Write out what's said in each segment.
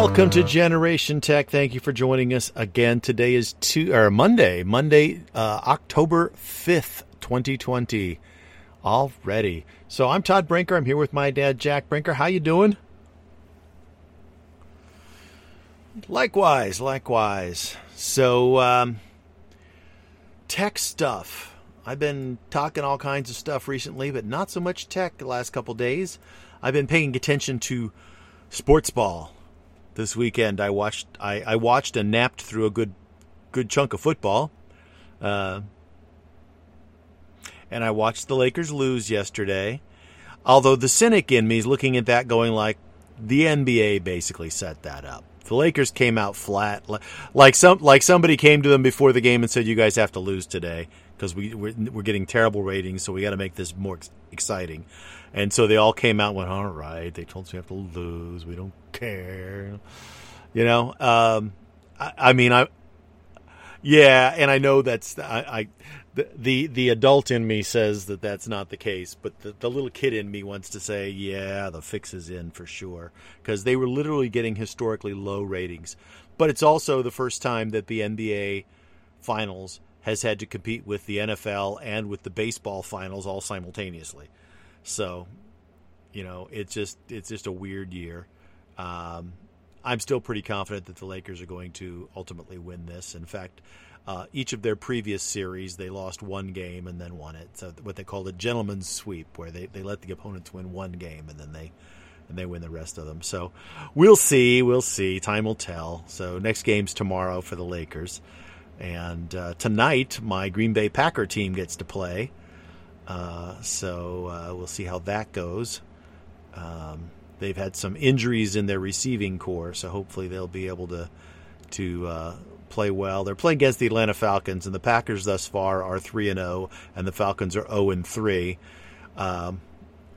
Welcome to Generation Tech. Thank you for joining us again. Today is two, or Monday, Monday, uh, October 5th, 2020. Already. So I'm Todd Brinker. I'm here with my dad, Jack Brinker. How you doing? Likewise, likewise. So, um, tech stuff. I've been talking all kinds of stuff recently, but not so much tech the last couple days. I've been paying attention to sports ball. This weekend, I watched I, I watched and napped through a good good chunk of football. Uh, and I watched the Lakers lose yesterday. Although the cynic in me is looking at that going like the NBA basically set that up. The Lakers came out flat, like some like somebody came to them before the game and said, "You guys have to lose today because we we're, we're, getting terrible ratings, so we got to make this more exciting." And so they all came out and went, "All right, they told us we have to lose. We don't care." You know, um, I, I mean, I yeah, and I know that's I, I the, the the adult in me says that that's not the case, but the, the little kid in me wants to say, yeah, the fix is in for sure, because they were literally getting historically low ratings. But it's also the first time that the NBA finals has had to compete with the NFL and with the baseball finals all simultaneously. So, you know, it's just it's just a weird year. Um, I'm still pretty confident that the Lakers are going to ultimately win this. In fact, uh, each of their previous series, they lost one game and then won it. So what they called a gentleman's sweep, where they, they let the opponents win one game and then they and they win the rest of them. So we'll see, we'll see. Time will tell. So next game's tomorrow for the Lakers, and uh, tonight my Green Bay Packer team gets to play. Uh, so uh, we'll see how that goes. Um, they've had some injuries in their receiving corps, so hopefully they'll be able to to uh, play well. They're playing against the Atlanta Falcons, and the Packers thus far are three and zero, oh, and the Falcons are zero oh and three. Um,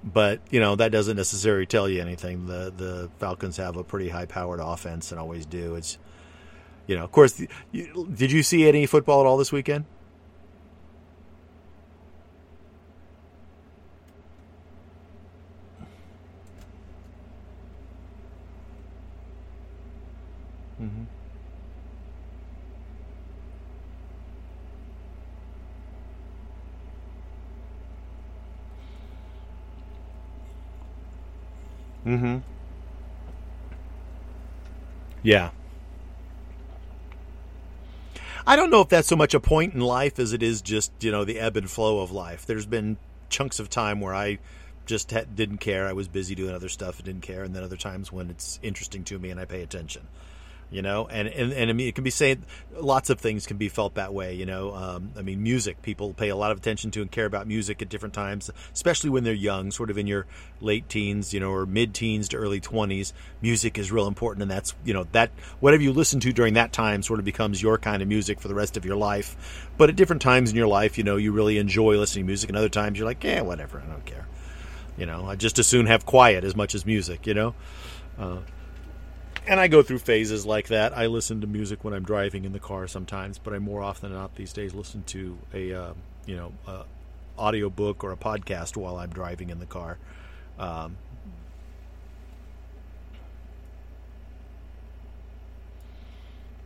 but you know that doesn't necessarily tell you anything. The the Falcons have a pretty high powered offense and always do. It's you know, of course. Did you see any football at all this weekend? Mm-hmm. Mm-hmm. Yeah. I don't know if that's so much a point in life as it is just, you know, the ebb and flow of life. There's been chunks of time where I just didn't care. I was busy doing other stuff and didn't care. And then other times when it's interesting to me and I pay attention you know? And, and and I mean it can be said lots of things can be felt that way you know? Um, I mean music people pay a lot of attention to and care about music at different times especially when they're young sort of in your late teens you know or mid teens to early 20s music is real important and that's you know that whatever you listen to during that time sort of becomes your kind of music for the rest of your life. But at different times in your life you know you really enjoy listening to music and other times you're like yeah whatever I don't care. You know I just as soon have quiet as much as music you know? Uh, and I go through phases like that. I listen to music when I'm driving in the car sometimes, but I more often than not these days listen to a uh, you know a audio book or a podcast while I'm driving in the car. Um,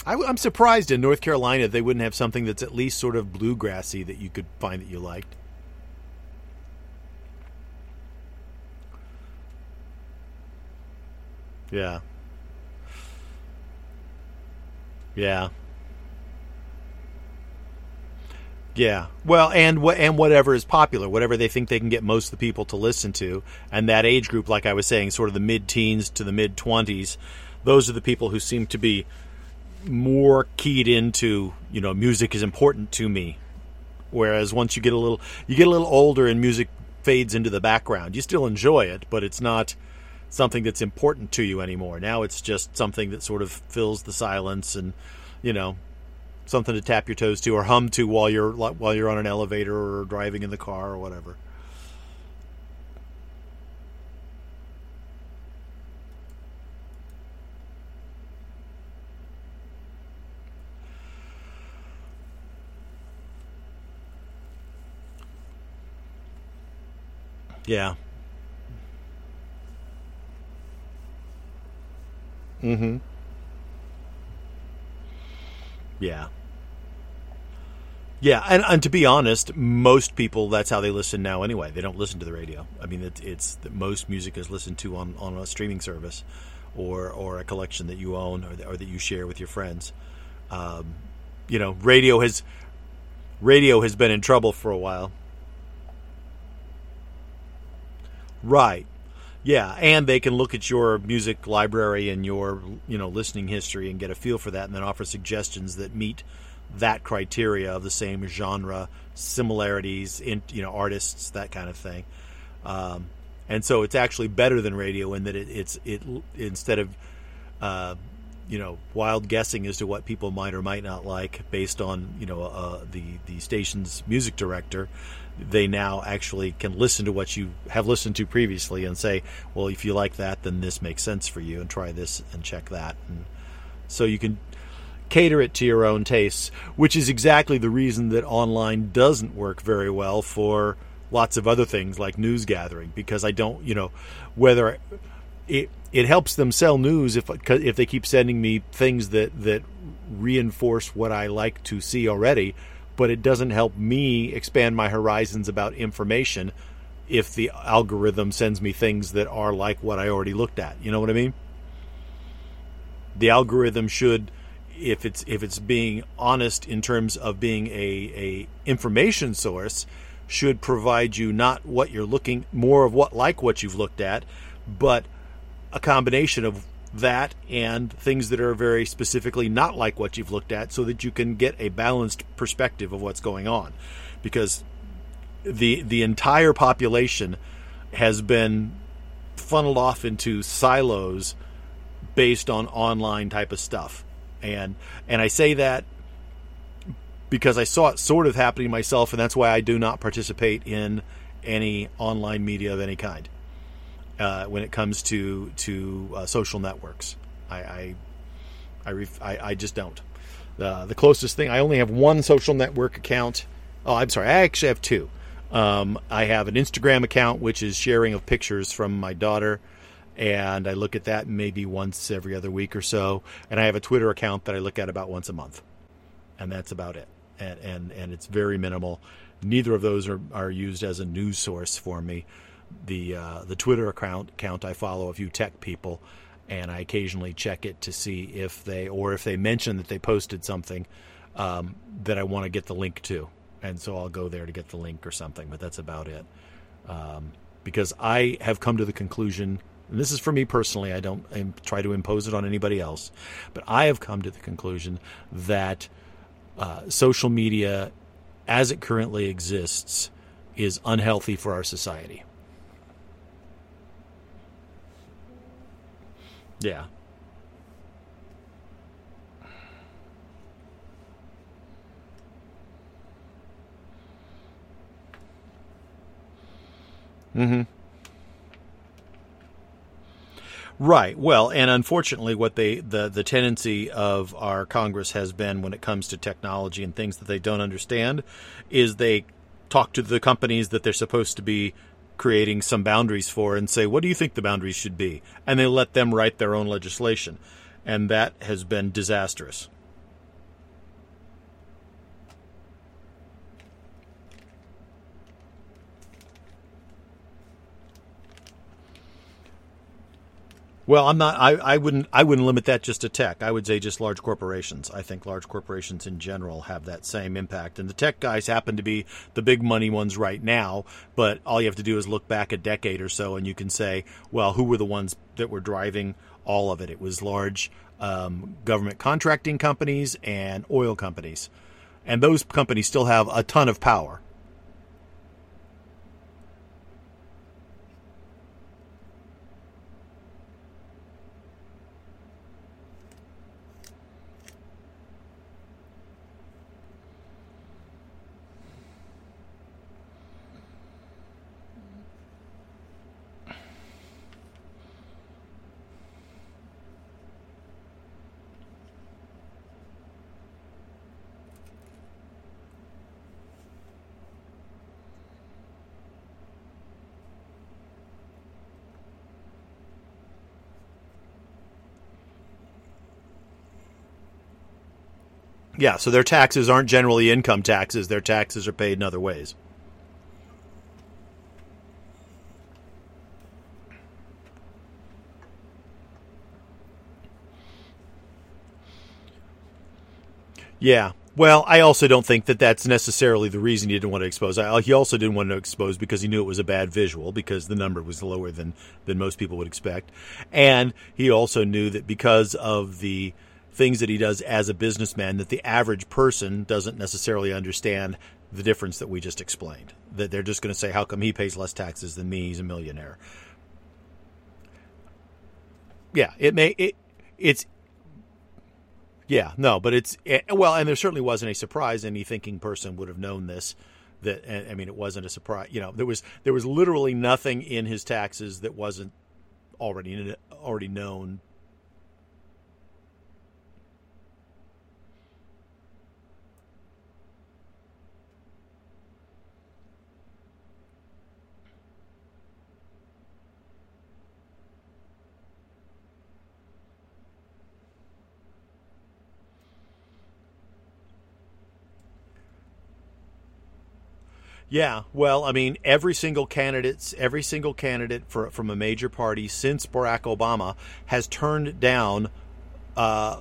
I, am surprised in North Carolina they wouldn't have something that's at least sort of bluegrassy that you could find that you liked. Yeah. Yeah. Yeah. Well, and what and whatever is popular, whatever they think they can get most of the people to listen to, and that age group, like I was saying, sort of the mid-teens to the mid-twenties, those are the people who seem to be more keyed into, you know, music is important to me. Whereas once you get a little, you get a little older and music fades into the background. You still enjoy it, but it's not something that's important to you anymore. Now it's just something that sort of fills the silence and, you know, something to tap your toes to or hum to while you're while you're on an elevator or driving in the car or whatever. Yeah. Mm-hmm. Yeah. Yeah, and, and to be honest, most people that's how they listen now anyway. They don't listen to the radio. I mean, it, it's most music is listened to on, on a streaming service, or or a collection that you own or, that, or that you share with your friends. Um, you know, radio has radio has been in trouble for a while. Right. Yeah, and they can look at your music library and your you know listening history and get a feel for that, and then offer suggestions that meet that criteria of the same genre, similarities in you know artists, that kind of thing. Um, and so it's actually better than radio in that it, it's it instead of uh, you know wild guessing as to what people might or might not like based on you know uh, the the station's music director they now actually can listen to what you have listened to previously and say well if you like that then this makes sense for you and try this and check that. And so you can cater it to your own tastes, which is exactly the reason that online doesn't work very well for lots of other things like news gathering because I don't, you know, whether it it helps them sell news if if they keep sending me things that that reinforce what I like to see already, but it doesn't help me expand my horizons about information if the algorithm sends me things that are like what I already looked at. You know what I mean? The algorithm should if it's if it's being honest in terms of being a, a information source should provide you not what you're looking more of what like what you've looked at but a combination of that and things that are very specifically not like what you've looked at so that you can get a balanced perspective of what's going on. Because the the entire population has been funneled off into silos based on online type of stuff. And and I say that because I saw it sort of happening myself, and that's why I do not participate in any online media of any kind uh, when it comes to to uh, social networks. I I I, ref- I, I just don't. Uh, the closest thing I only have one social network account. Oh, I'm sorry, I actually have two. Um, I have an Instagram account which is sharing of pictures from my daughter and I look at that maybe once every other week or so. And I have a Twitter account that I look at about once a month, and that's about it. And and, and it's very minimal. Neither of those are, are used as a news source for me. The uh, the Twitter account account I follow a few tech people, and I occasionally check it to see if they or if they mention that they posted something um, that I want to get the link to, and so I'll go there to get the link or something. But that's about it. Um, because I have come to the conclusion and this is for me personally, I don't try to impose it on anybody else, but I have come to the conclusion that uh, social media, as it currently exists, is unhealthy for our society. Yeah. Mm-hmm. Right. Well, and unfortunately, what they the the tendency of our Congress has been when it comes to technology and things that they don't understand, is they talk to the companies that they're supposed to be creating some boundaries for and say, "What do you think the boundaries should be?" And they let them write their own legislation, and that has been disastrous. Well, I'm not. I, I wouldn't. I wouldn't limit that just to tech. I would say just large corporations. I think large corporations in general have that same impact, and the tech guys happen to be the big money ones right now. But all you have to do is look back a decade or so, and you can say, well, who were the ones that were driving all of it? It was large um, government contracting companies and oil companies, and those companies still have a ton of power. Yeah, so their taxes aren't generally income taxes. Their taxes are paid in other ways. Yeah. Well, I also don't think that that's necessarily the reason he didn't want to expose. He also didn't want to expose because he knew it was a bad visual because the number was lower than than most people would expect, and he also knew that because of the things that he does as a businessman, that the average person doesn't necessarily understand the difference that we just explained. That they're just going to say, "How come he pays less taxes than me? He's a millionaire." Yeah, it may it it's yeah, no, but it's eh, well, and there certainly wasn't a surprise. Any thinking person would have known this. That I mean, it wasn't a surprise. You know, there was there was literally nothing in his taxes that wasn't already already known Yeah, well, I mean, every single candidate, every single candidate for, from a major party since Barack Obama has turned down uh,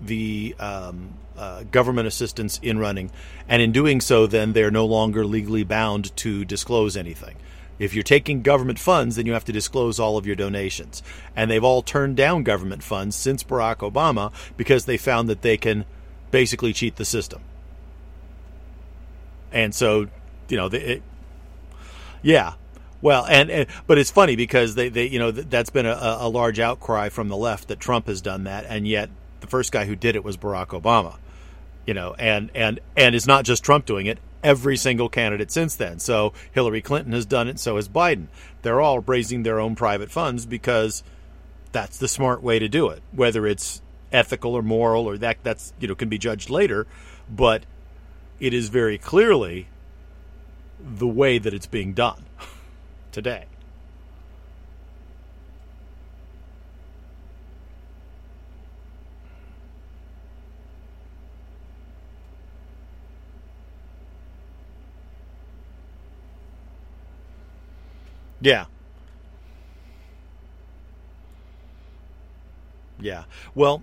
the um, uh, government assistance in running, and in doing so, then they're no longer legally bound to disclose anything. If you're taking government funds, then you have to disclose all of your donations, and they've all turned down government funds since Barack Obama because they found that they can basically cheat the system. And so you know, the, it, yeah. Well, and, and, but it's funny because they, they you know that's been a, a large outcry from the left that Trump has done that, and yet the first guy who did it was Barack Obama. You know, and and and it's not just Trump doing it. Every single candidate since then. So Hillary Clinton has done it. So has Biden. They're all raising their own private funds because that's the smart way to do it. Whether it's ethical or moral or that that's you know can be judged later, but it is very clearly the way that it's being done today. Yeah. Yeah. Well,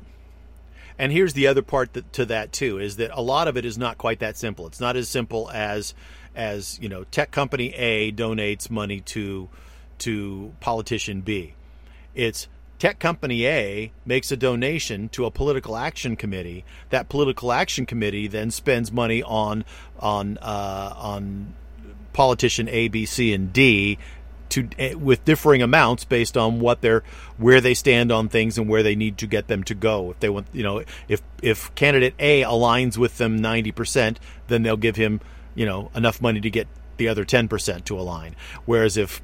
and here's the other part that, to that too is that a lot of it is not quite that simple. It's not as simple as as you know, tech company A donates money to to politician B. It's tech company A makes a donation to a political action committee. That political action committee then spends money on on uh, on politician A, B, C, and D to eh, with differing amounts based on what they're where they stand on things and where they need to get them to go. If they want, you know, if if candidate A aligns with them ninety percent, then they'll give him you know enough money to get the other 10% to align. Whereas if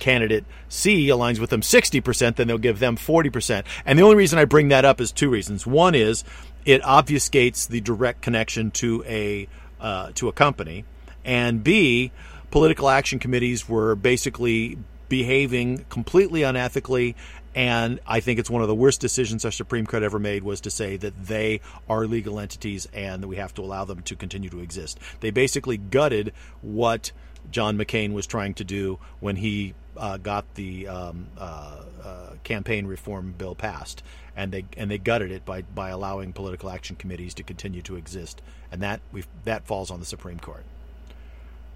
candidate C aligns with them 60%, then they'll give them 40%. And the only reason I bring that up is two reasons. One is it obfuscates the direct connection to a uh, to a company, and B, political action committees were basically behaving completely unethically and I think it's one of the worst decisions our Supreme Court ever made was to say that they are legal entities and that we have to allow them to continue to exist. They basically gutted what John McCain was trying to do when he uh, got the um, uh, uh, campaign reform bill passed, and they and they gutted it by by allowing political action committees to continue to exist, and that we that falls on the Supreme Court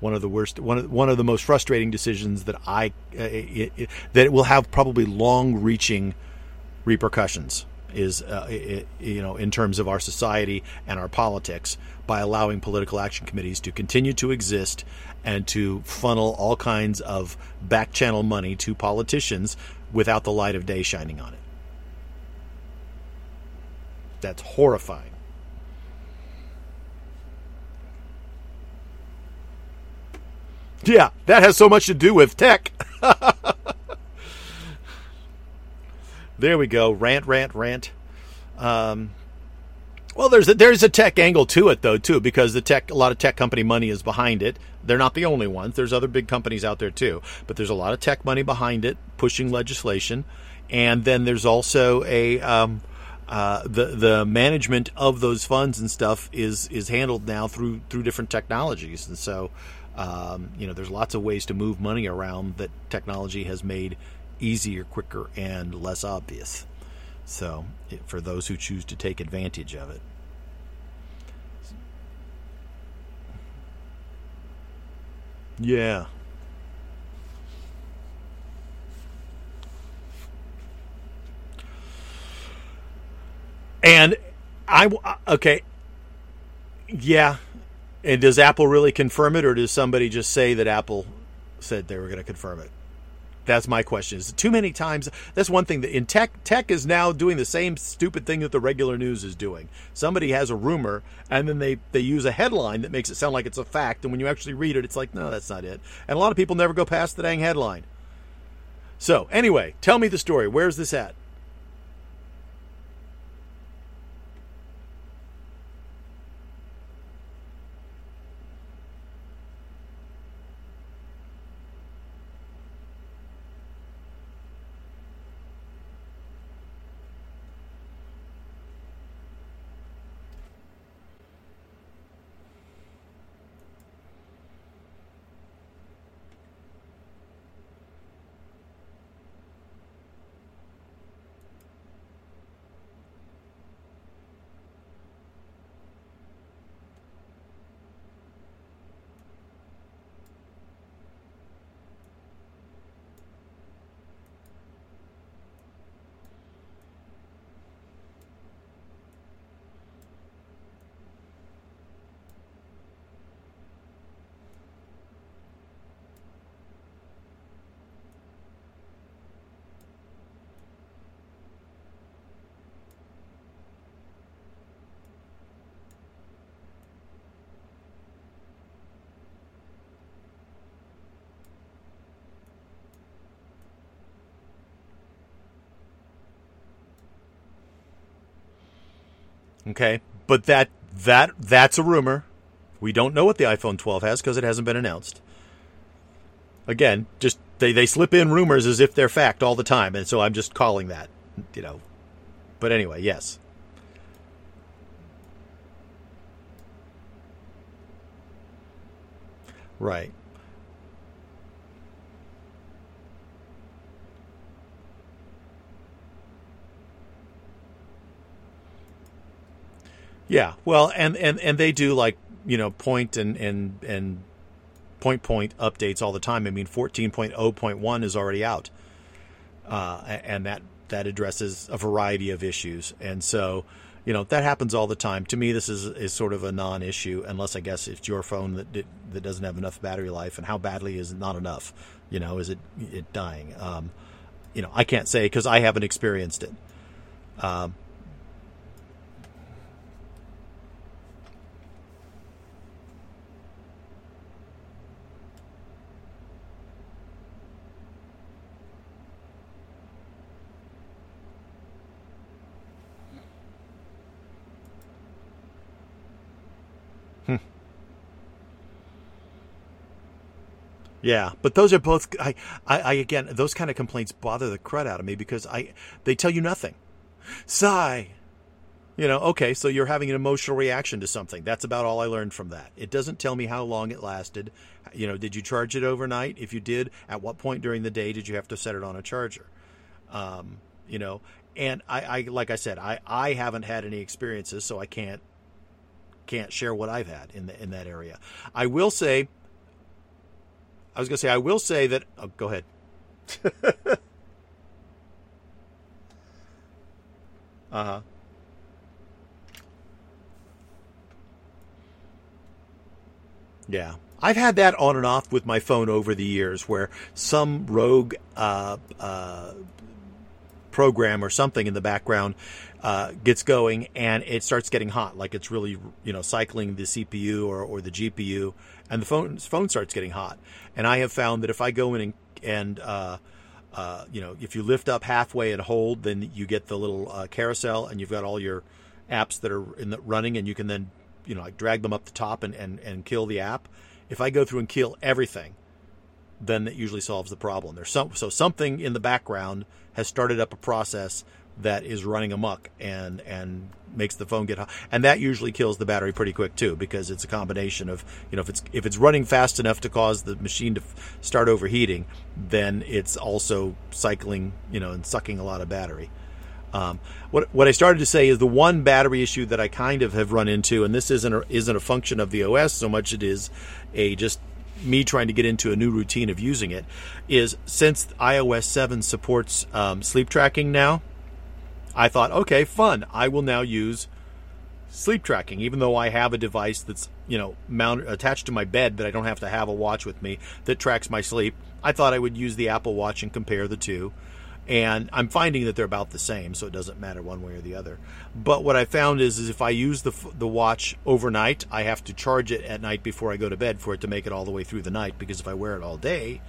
one of the worst, one of, one of the most frustrating decisions that I uh, it, it, that will have probably long-reaching repercussions is uh, it, you know in terms of our society and our politics by allowing political action committees to continue to exist and to funnel all kinds of back channel money to politicians without the light of day shining on it. That's horrifying. Yeah, that has so much to do with tech. there we go. Rant, rant, rant. Um, well, there's a, there's a tech angle to it though too, because the tech a lot of tech company money is behind it. They're not the only ones. There's other big companies out there too, but there's a lot of tech money behind it, pushing legislation, and then there's also a um, uh, the the management of those funds and stuff is is handled now through through different technologies, and so um, you know there's lots of ways to move money around that technology has made easier, quicker, and less obvious. So for those who choose to take advantage of it. Yeah. And I okay, yeah. And does Apple really confirm it, or does somebody just say that Apple said they were going to confirm it? That's my question. Is too many times? That's one thing that in tech, tech is now doing the same stupid thing that the regular news is doing. Somebody has a rumor, and then they they use a headline that makes it sound like it's a fact, and when you actually read it, it's like, no, that's not it. And a lot of people never go past the dang headline. So anyway, tell me the story. Where's this at? Okay, but that that that's a rumor. We don't know what the iPhone 12 has because it hasn't been announced. Again, just they, they slip in rumors as if they're fact all the time, and so I'm just calling that, you know. But anyway, yes. Right. Yeah, well, and, and, and they do like you know point and and and point point updates all the time. I mean, fourteen point oh point one is already out, uh, and that that addresses a variety of issues. And so, you know, that happens all the time. To me, this is is sort of a non-issue, unless I guess it's your phone that that doesn't have enough battery life, and how badly is it not enough? You know, is it it dying? Um, you know, I can't say because I haven't experienced it. Um, Yeah, but those are both. I, I, I, again, those kind of complaints bother the crud out of me because I, they tell you nothing. Sigh. You know, okay, so you're having an emotional reaction to something. That's about all I learned from that. It doesn't tell me how long it lasted. You know, did you charge it overnight? If you did, at what point during the day did you have to set it on a charger? Um, you know, and I, I, like I said, I, I haven't had any experiences, so I can't, can't share what I've had in the, in that area. I will say I was going to say, I will say that. Oh, go ahead. uh huh. Yeah. I've had that on and off with my phone over the years where some rogue uh, uh, program or something in the background uh, gets going and it starts getting hot, like it's really, you know, cycling the CPU or, or the GPU and the phone phone starts getting hot. And I have found that if I go in and, and uh, uh, you know, if you lift up halfway and hold, then you get the little uh, carousel, and you've got all your apps that are in the running, and you can then, you know, like drag them up the top and, and, and kill the app. If I go through and kill everything, then that usually solves the problem. There's some so something in the background has started up a process that is running amok and and makes the phone get hot. And that usually kills the battery pretty quick too, because it's a combination of you know if it's if it's running fast enough to cause the machine to f- start overheating, then it's also cycling you know and sucking a lot of battery. Um, what what I started to say is the one battery issue that I kind of have run into, and this isn't a, isn't a function of the OS so much it is a just me trying to get into a new routine of using it, is since iOS 7 supports um, sleep tracking now, I thought, okay, fun. I will now use sleep tracking, even though I have a device that's you know mounted attached to my bed that I don't have to have a watch with me that tracks my sleep. I thought I would use the Apple Watch and compare the two and I'm finding that they're about the same, so it doesn't matter one way or the other. But what I found is, is if I use the the watch overnight, I have to charge it at night before I go to bed for it to make it all the way through the night. Because if I wear it all day,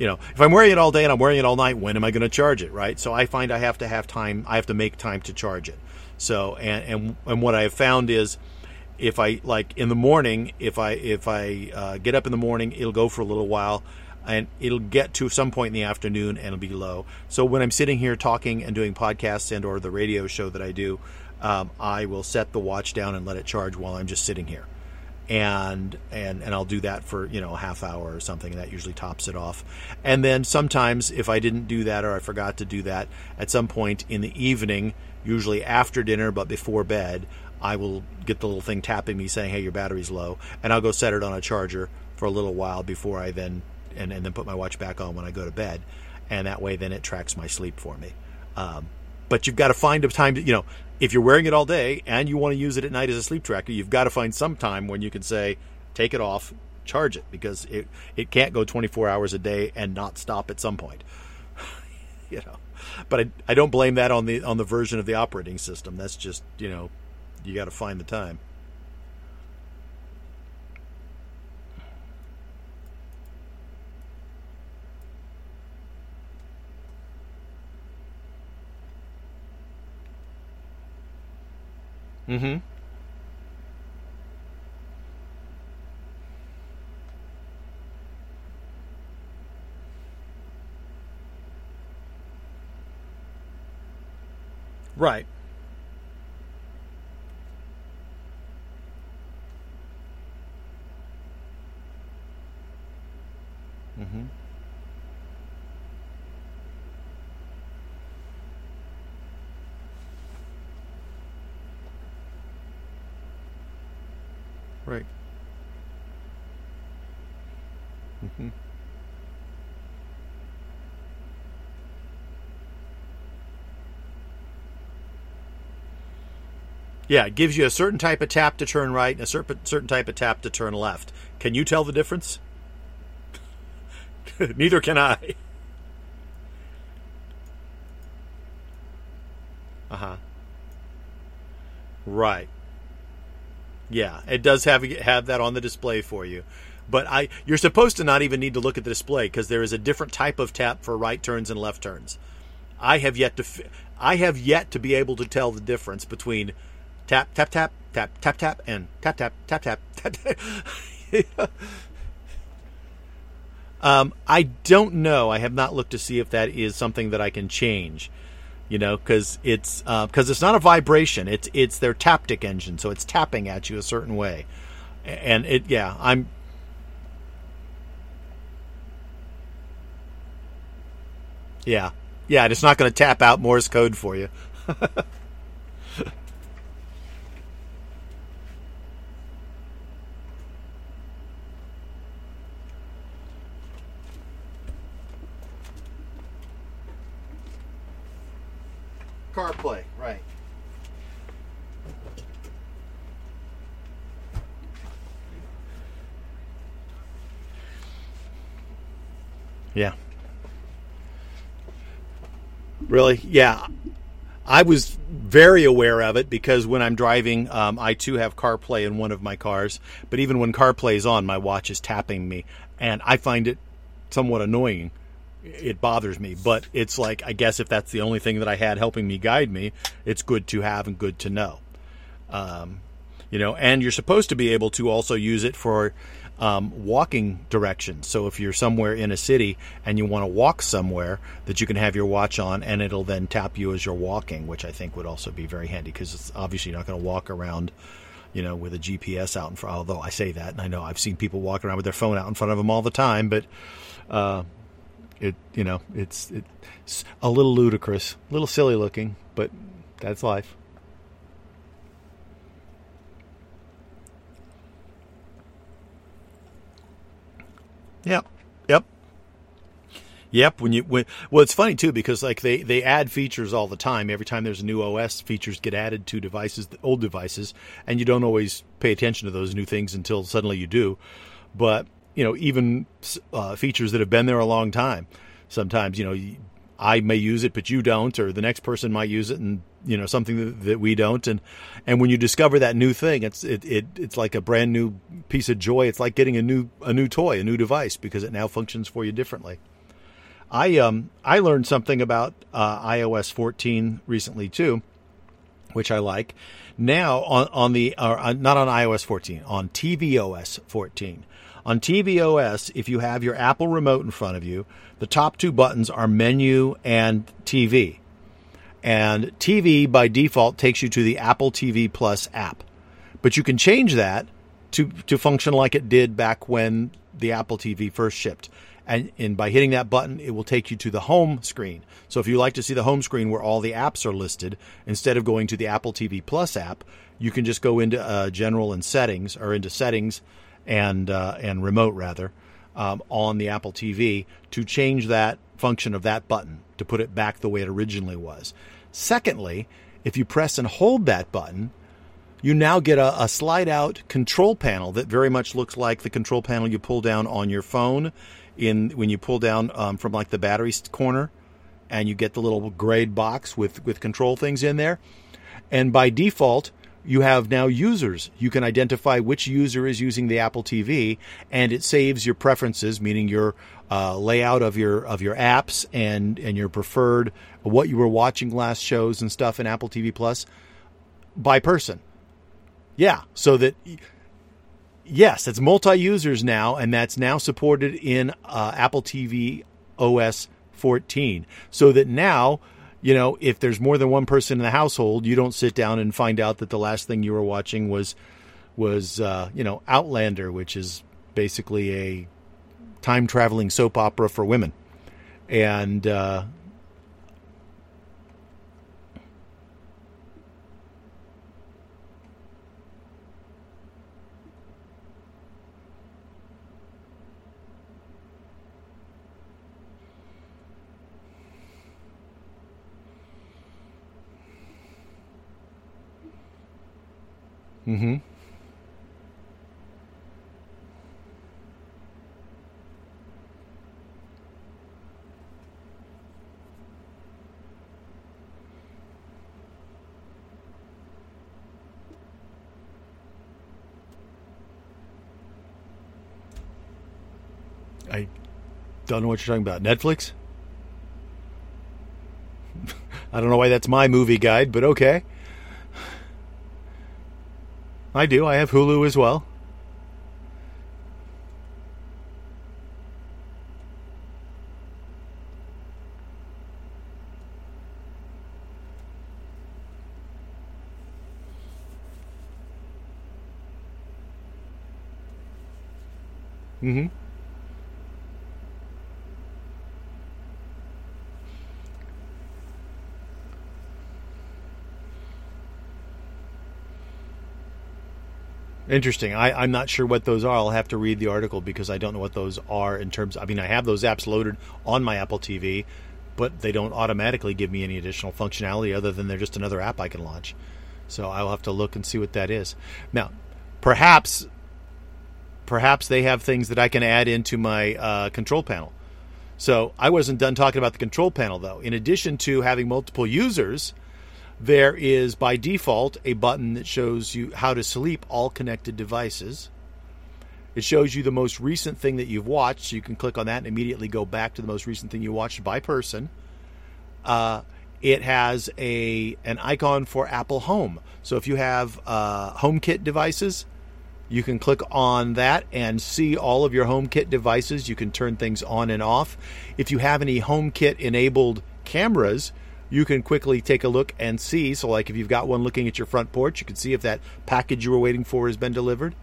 you know, if I'm wearing it all day and I'm wearing it all night, when am I going to charge it, right? So I find I have to have time. I have to make time to charge it. So and and and what I have found is. If I like in the morning, if I if I uh, get up in the morning, it'll go for a little while and it'll get to some point in the afternoon and it'll be low. So when I'm sitting here talking and doing podcasts and or the radio show that I do, um, I will set the watch down and let it charge while I'm just sitting here. And and and I'll do that for you know a half hour or something, and that usually tops it off. And then sometimes if I didn't do that or I forgot to do that, at some point in the evening, usually after dinner but before bed, I will get the little thing tapping me saying, "Hey, your battery's low," and I'll go set it on a charger for a little while before I then and, and then put my watch back on when I go to bed, and that way then it tracks my sleep for me. Um, but you've got to find a time to, you know, if you're wearing it all day and you want to use it at night as a sleep tracker, you've got to find some time when you can say, take it off, charge it, because it, it can't go 24 hours a day and not stop at some point. you know, but I, I don't blame that on the on the version of the operating system. That's just you know, you got to find the time. Mm-hmm. Right. Mm-hmm. Right. Mm-hmm. Yeah, it gives you a certain type of tap to turn right and a certain certain type of tap to turn left. Can you tell the difference? Neither can I. Uh huh. Right. Yeah, it does have have that on the display for you. But I you're supposed to not even need to look at the display because there is a different type of tap for right turns and left turns. I have yet to I have yet to be able to tell the difference between tap tap tap tap tap tap and tap tap tap tap tap. tap. um, I don't know. I have not looked to see if that is something that I can change you know, because it's because uh, it's not a vibration. It's it's their Taptic engine, so it's tapping at you a certain way, and it yeah, I'm. Yeah, yeah, it's not going to tap out Morse code for you. CarPlay, right. Yeah. Really? Yeah. I was very aware of it because when I'm driving, um, I too have CarPlay in one of my cars. But even when CarPlay is on, my watch is tapping me, and I find it somewhat annoying it bothers me. But it's like I guess if that's the only thing that I had helping me guide me, it's good to have and good to know. Um, you know, and you're supposed to be able to also use it for um, walking directions. So if you're somewhere in a city and you want to walk somewhere, that you can have your watch on and it'll then tap you as you're walking, which I think would also be very handy because it's obviously not going to walk around, you know, with a GPS out in front. Although I say that, and I know I've seen people walk around with their phone out in front of them all the time, but uh, it you know it's it's a little ludicrous, a little silly looking, but that's life. Yep. Yep. Yep. When you when well, it's funny too because like they they add features all the time. Every time there's a new OS, features get added to devices, old devices, and you don't always pay attention to those new things until suddenly you do. But you know, even uh, features that have been there a long time. Sometimes you know I may use it, but you don't, or the next person might use it, and you know something that, that, we don't. And and when you discover that new thing, it's it, it it's like a brand new piece of joy. It's like getting a new a new toy, a new device, because it now functions for you differently. I um I learned something about uh, iOS 14 recently too, which I like. Now on on the uh, not on iOS 14 on tvOS 14. On tvOS, if you have your Apple remote in front of you, the top two buttons are menu and TV. And TV by default takes you to the Apple TV Plus app. But you can change that to, to function like it did back when the Apple TV first shipped. And, and by hitting that button, it will take you to the home screen. So if you like to see the home screen where all the apps are listed, instead of going to the Apple TV Plus app, you can just go into uh, general and settings or into settings and uh, and remote rather um, on the Apple TV to change that function of that button to put it back the way it originally was. Secondly, if you press and hold that button, you now get a, a, slide out control panel that very much looks like the control panel you pull down on your phone in when you pull down um, from like the battery corner and you get the little grayed box with with control things in there and by default you have now users. You can identify which user is using the Apple TV, and it saves your preferences, meaning your uh, layout of your of your apps and and your preferred what you were watching last shows and stuff in Apple TV Plus by person. Yeah, so that yes, it's multi users now, and that's now supported in uh, Apple TV OS 14, so that now you know, if there's more than one person in the household, you don't sit down and find out that the last thing you were watching was was uh, you know Outlander, which is basically a time traveling soap opera for women, and uh, Mm-hmm. I don't know what you're talking about. Netflix? I don't know why that's my movie guide, but okay. I do. I have Hulu as well. Mm-hmm. Interesting. I, am not sure what those are. I'll have to read the article because I don't know what those are in terms. I mean, I have those apps loaded on my Apple TV, but they don't automatically give me any additional functionality other than they're just another app I can launch. So I'll have to look and see what that is. Now, perhaps, perhaps they have things that I can add into my uh, control panel. So I wasn't done talking about the control panel though. In addition to having multiple users there is by default a button that shows you how to sleep all connected devices. It shows you the most recent thing that you've watched, so you can click on that and immediately go back to the most recent thing you watched by person. Uh, it has a an icon for Apple Home. So if you have uh, HomeKit devices, You can click on that and see all of your HomeKit devices. You can turn things on and off. If you have any HomeKit enabled cameras, you can quickly take a look and see. So, like if you've got one looking at your front porch, you can see if that package you were waiting for has been delivered.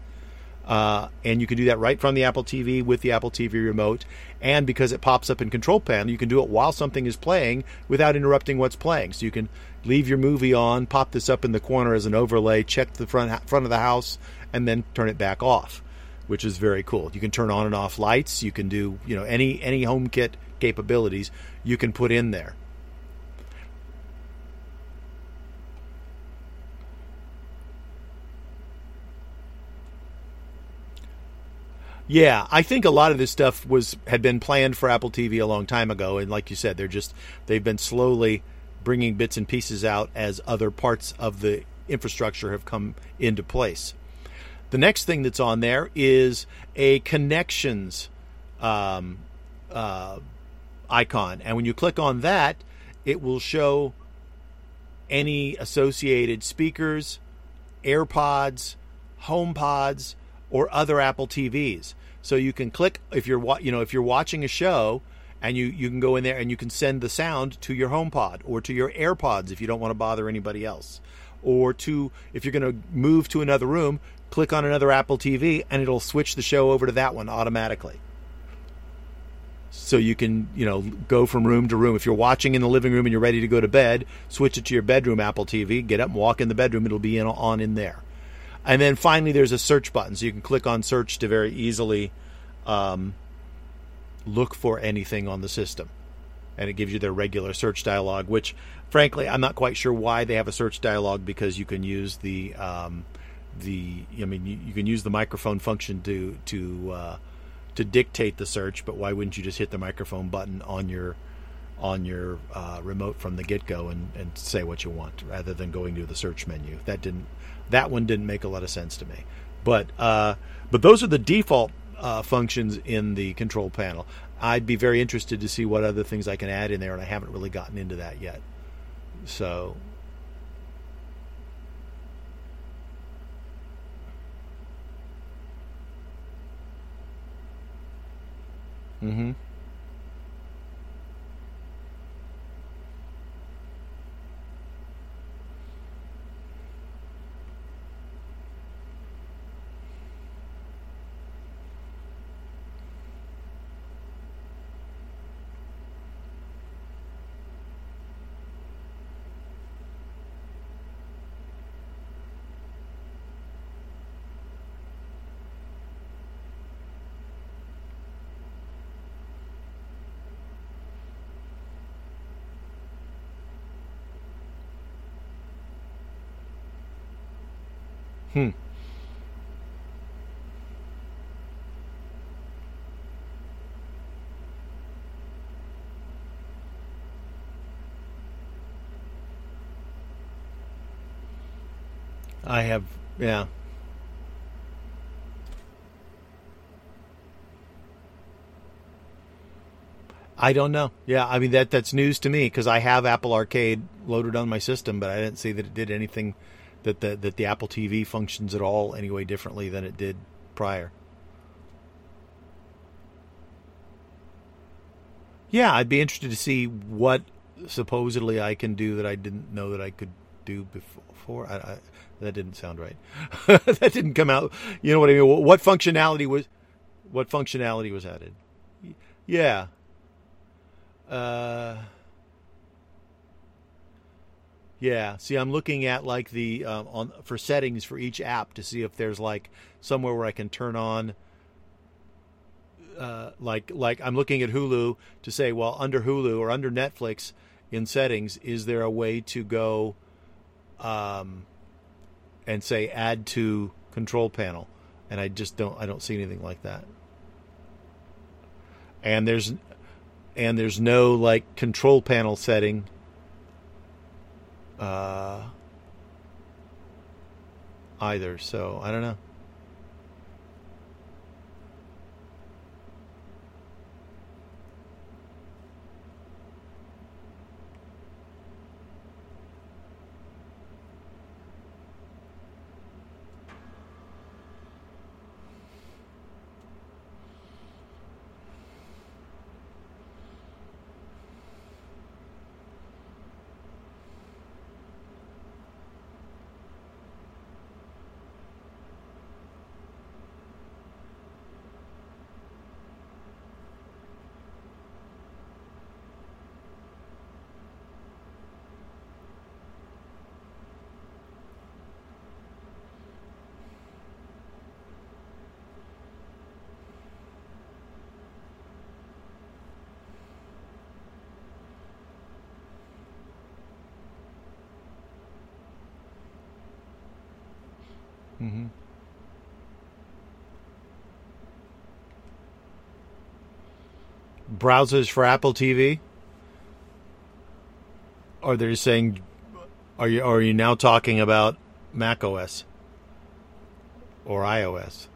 Uh, and you can do that right from the Apple TV with the Apple TV remote. And because it pops up in Control Panel, you can do it while something is playing without interrupting what's playing. So you can leave your movie on, pop this up in the corner as an overlay, check the front front of the house, and then turn it back off, which is very cool. You can turn on and off lights. You can do you know any any HomeKit capabilities you can put in there. Yeah, I think a lot of this stuff was had been planned for Apple TV a long time ago, and like you said, they're just they've been slowly bringing bits and pieces out as other parts of the infrastructure have come into place. The next thing that's on there is a connections um, uh, icon. And when you click on that, it will show any associated speakers, AirPods, HomePods, or other Apple TVs. So you can click if you're you know if you're watching a show and you you can go in there and you can send the sound to your HomePod or to your AirPods if you don't want to bother anybody else. Or to if you're going to move to another room, click on another Apple TV, and it'll switch the show over to that one automatically. So you can, you know, go from room to room. If you're watching in the living room and you're ready to go to bed, switch it to your bedroom Apple TV, get up and walk in the bedroom. It'll be in, on in there. And then finally, there's a search button, so you can click on search to very easily um, look for anything on the system. And it gives you their regular search dialog, which, frankly, I'm not quite sure why they have a search dialog because you can use the um, the I mean you, you, can use the microphone function to to uh, to dictate the search, but why wouldn't you just hit the microphone button on your on your uh, remote from the get go and, and say what you want rather than going to the search menu? That didn't that one didn't make a lot of sense to me. But uh, but those are the default uh, functions in the control panel. I'd be very interested to see what other things I can add in there, and I haven't really gotten into that yet. So Mm-hmm. Hmm. I have, yeah. I don't know. Yeah, I mean that that's news to me because I have Apple Arcade loaded on my system, but I didn't see that it did anything that the that the Apple TV functions at all anyway differently than it did prior. Yeah, I'd be interested to see what supposedly I can do that I didn't know that I could do before. I, I, that didn't sound right. that didn't come out. You know what I mean? What functionality was what functionality was added? Yeah. Uh, yeah. See, I'm looking at like the uh, on for settings for each app to see if there's like somewhere where I can turn on. Uh, like like I'm looking at Hulu to say, well, under Hulu or under Netflix in settings, is there a way to go um, and say add to control panel? And I just don't I don't see anything like that. And there's and there's no like control panel setting uh, either. So I don't know. Browsers for Apple TV? Or they're saying, are you are you now talking about Mac OS or iOS?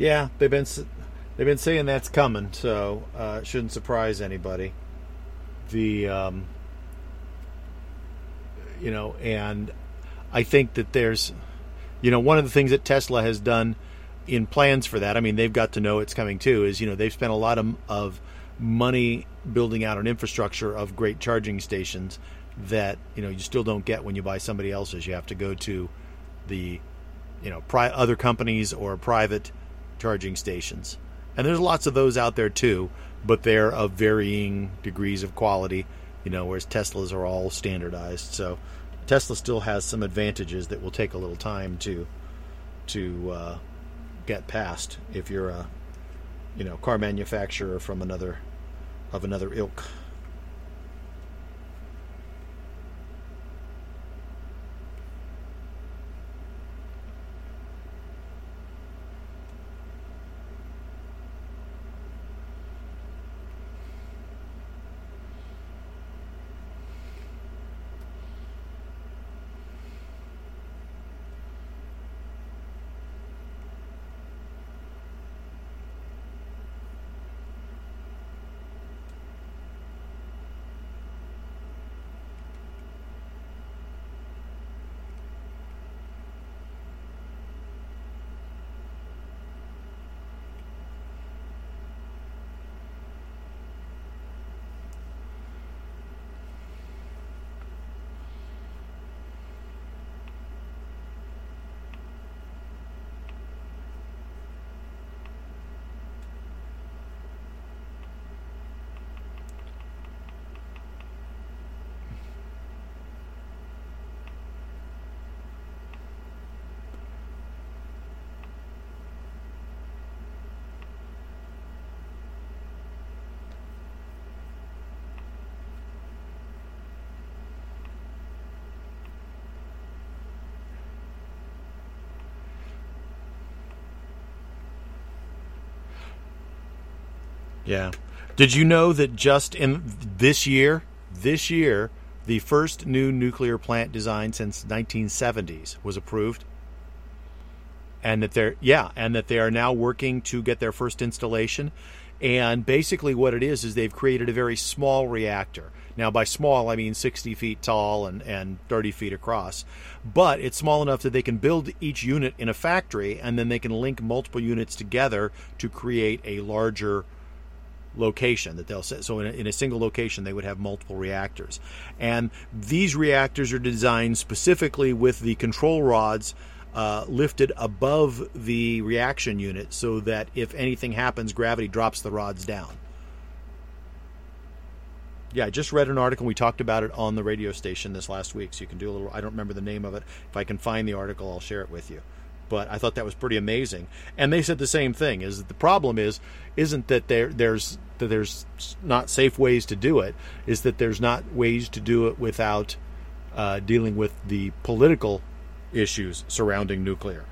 Yeah, they've been they've been saying that's coming, so uh, it shouldn't surprise anybody. The um, you know, and I think that there's you know one of the things that Tesla has done in plans for that. I mean, they've got to know it's coming too. Is you know they've spent a lot of of money building out an infrastructure of great charging stations that you know you still don't get when you buy somebody else's. You have to go to the you know pri- other companies or private charging stations. And there's lots of those out there too, but they're of varying degrees of quality, you know, whereas Teslas are all standardized. So Tesla still has some advantages that will take a little time to to uh, get past if you're a you know car manufacturer from another of another ilk. Yeah. Did you know that just in this year, this year, the first new nuclear plant design since 1970s was approved? And that they're yeah, and that they are now working to get their first installation. And basically, what it is is they've created a very small reactor. Now, by small, I mean 60 feet tall and, and 30 feet across. But it's small enough that they can build each unit in a factory and then they can link multiple units together to create a larger location that they'll set. So in a, in a, single location, they would have multiple reactors, and these reactors are designed specifically with the control rods. Uh, lifted above the reaction unit so that if anything happens, gravity drops the rods down. Yeah, I just read an article. We talked about it on the radio station this last week, so you can do a little. I don't remember the name of it. If I can find the article, I'll share it with you. But I thought that was pretty amazing. And they said the same thing: is that the problem is isn't that there there's that there's not safe ways to do it, is that there's not ways to do it without uh, dealing with the political issues surrounding nuclear.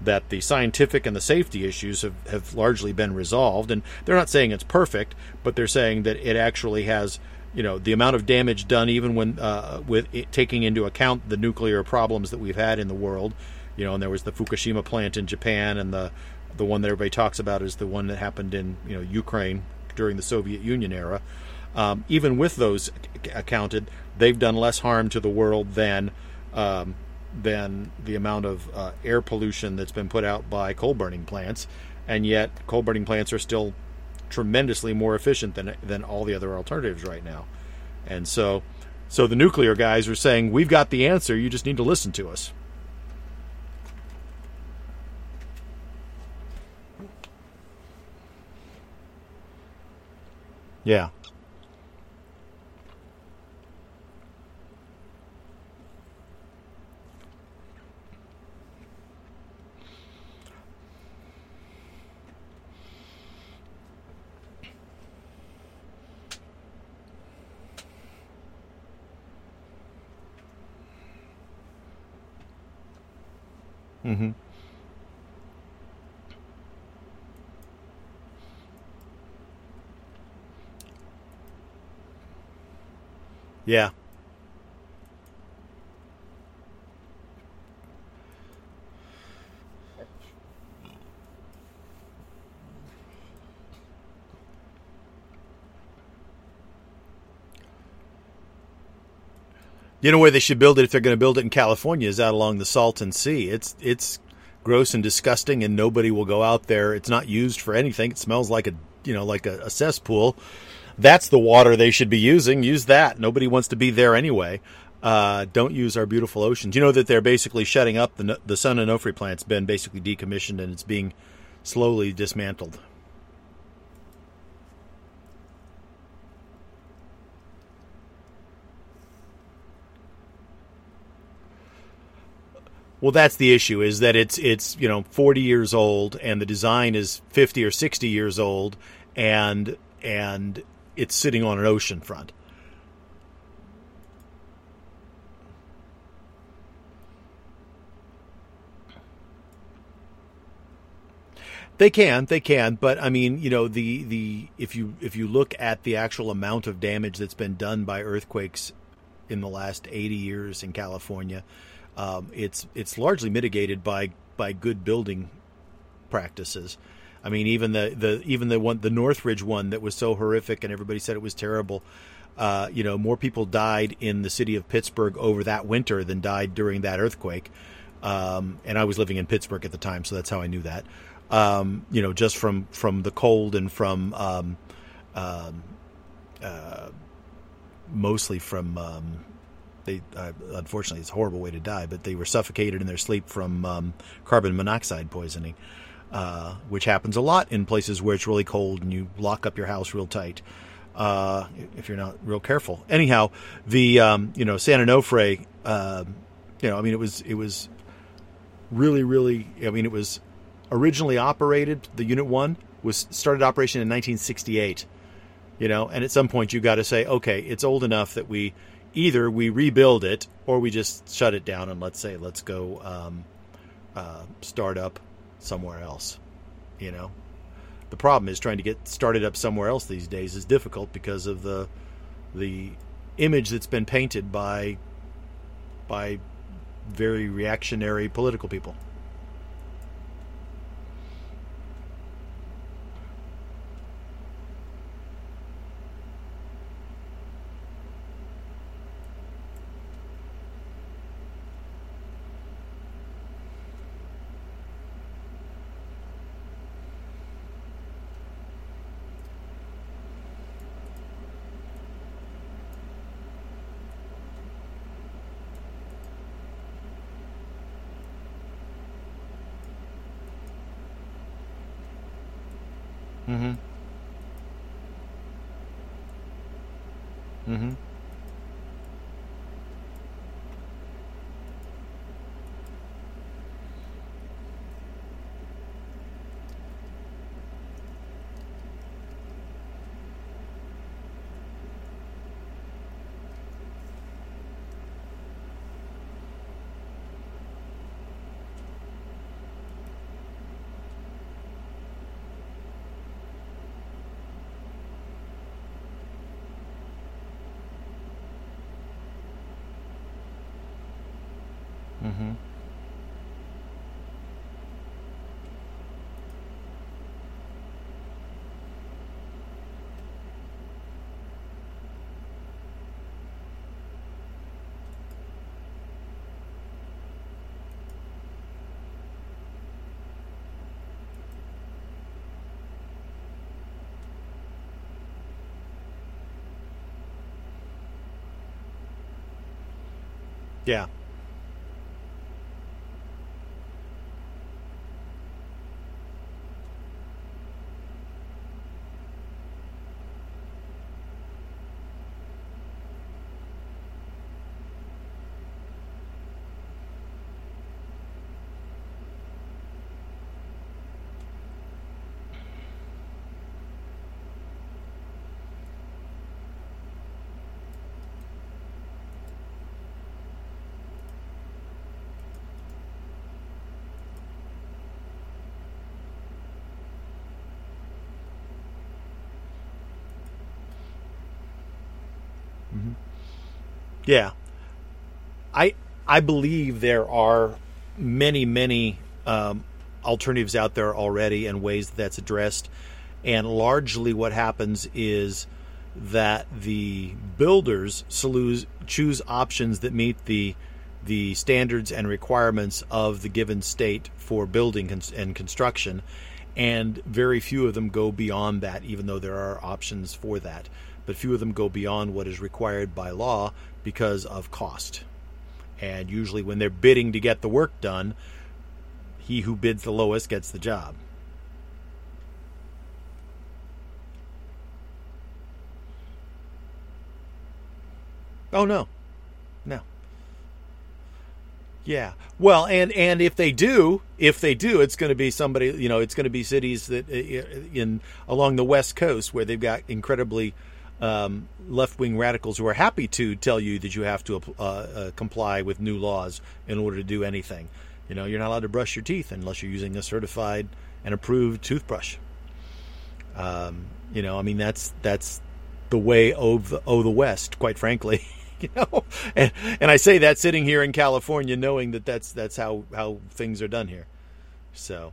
That the scientific and the safety issues have, have largely been resolved, and they're not saying it's perfect, but they're saying that it actually has you know the amount of damage done even when uh, with it, taking into account the nuclear problems that we've had in the world you know and there was the Fukushima plant in Japan and the the one that everybody talks about is the one that happened in you know Ukraine during the Soviet Union era um, even with those accounted they've done less harm to the world than um, than the amount of uh, air pollution that's been put out by coal burning plants and yet coal burning plants are still tremendously more efficient than than all the other alternatives right now. And so so the nuclear guys are saying we've got the answer, you just need to listen to us. Yeah. Mm-hmm. Yeah. You know where they should build it if they're going to build it in California is out along the Salton Sea. It's it's gross and disgusting, and nobody will go out there. It's not used for anything. It smells like a you know like a, a cesspool. That's the water they should be using. Use that. Nobody wants to be there anyway. Uh, don't use our beautiful oceans. You know that they're basically shutting up the the San Onofre plant's been basically decommissioned and it's being slowly dismantled. Well, that's the issue is that it's it's you know 40 years old and the design is 50 or 60 years old and and it's sitting on an ocean front. They can, they can, but I mean, you know, the the if you if you look at the actual amount of damage that's been done by earthquakes in the last 80 years in California, um, it's it's largely mitigated by by good building practices. I mean, even the, the even the one the Northridge one that was so horrific and everybody said it was terrible. Uh, you know, more people died in the city of Pittsburgh over that winter than died during that earthquake. Um, and I was living in Pittsburgh at the time, so that's how I knew that. Um, you know, just from from the cold and from um, um uh, mostly from um, they uh, unfortunately it's a horrible way to die, but they were suffocated in their sleep from um, carbon monoxide poisoning, uh, which happens a lot in places where it's really cold and you lock up your house real tight. Uh, if you're not real careful. Anyhow, the um, you know San Onofre, uh, you know, I mean, it was it was really really. I mean, it was originally operated. The Unit One was started operation in 1968. You know, and at some point you got to say, okay, it's old enough that we either we rebuild it or we just shut it down and let's say let's go um, uh, start up somewhere else. You know, the problem is trying to get started up somewhere else these days is difficult because of the the image that's been painted by by very reactionary political people. Mm-hmm. Mm-hmm. Mm-hmm. Yeah. Yeah. I I believe there are many many um, alternatives out there already and ways that that's addressed. And largely, what happens is that the builders choose options that meet the the standards and requirements of the given state for building and construction, and very few of them go beyond that, even though there are options for that but few of them go beyond what is required by law because of cost. And usually, when they're bidding to get the work done, he who bids the lowest gets the job. Oh no, no. Yeah. Well, and and if they do, if they do, it's going to be somebody. You know, it's going to be cities that uh, uh, in along the west coast where they've got incredibly um, left wing radicals who are happy to tell you that you have to uh, uh, comply with new laws in order to do anything. You know, you're not allowed to brush your teeth unless you're using a certified and approved toothbrush. Um, you know, I mean that's that's the way of the, of the West, quite frankly. you know, and and I say that sitting here in California, knowing that that's that's how how things are done here. So.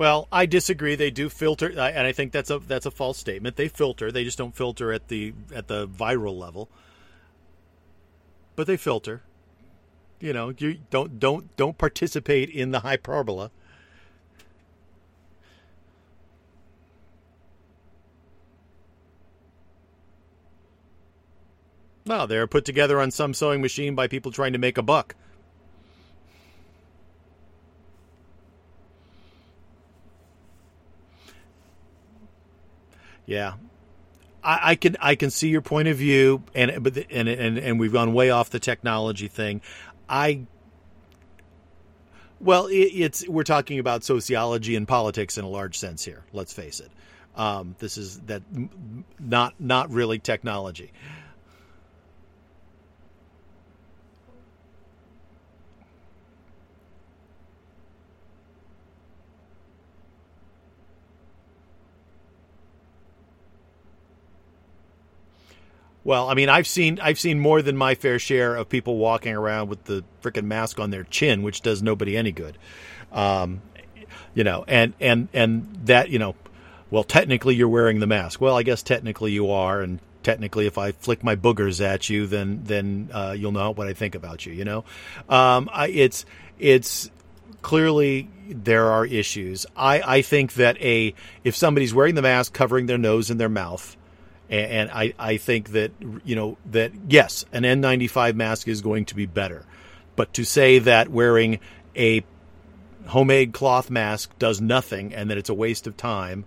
Well, I disagree. They do filter, uh, and I think that's a that's a false statement. They filter. They just don't filter at the at the viral level. But they filter. You know, you don't don't don't participate in the hyperbola. No, they're put together on some sewing machine by people trying to make a buck. Yeah, I, I, can I can see your point of view, and but the, and and and we've gone way off the technology thing. I well, it, it's we're talking about sociology and politics in a large sense here. Let's face it. Um, this is that not not really technology. Well, I mean, I've seen I've seen more than my fair share of people walking around with the freaking mask on their chin, which does nobody any good. Um, you know, and and and that you know, well, technically you're wearing the mask. Well, I guess technically you are, and technically if I flick my boogers at you, then then uh, you'll know what I think about you. You know, um, I, it's it's clearly there are issues. I, I think that a if somebody's wearing the mask covering their nose and their mouth, and, I, I think that you know that yes, an N95 mask is going to be better, but to say that wearing a homemade cloth mask does nothing and that it's a waste of time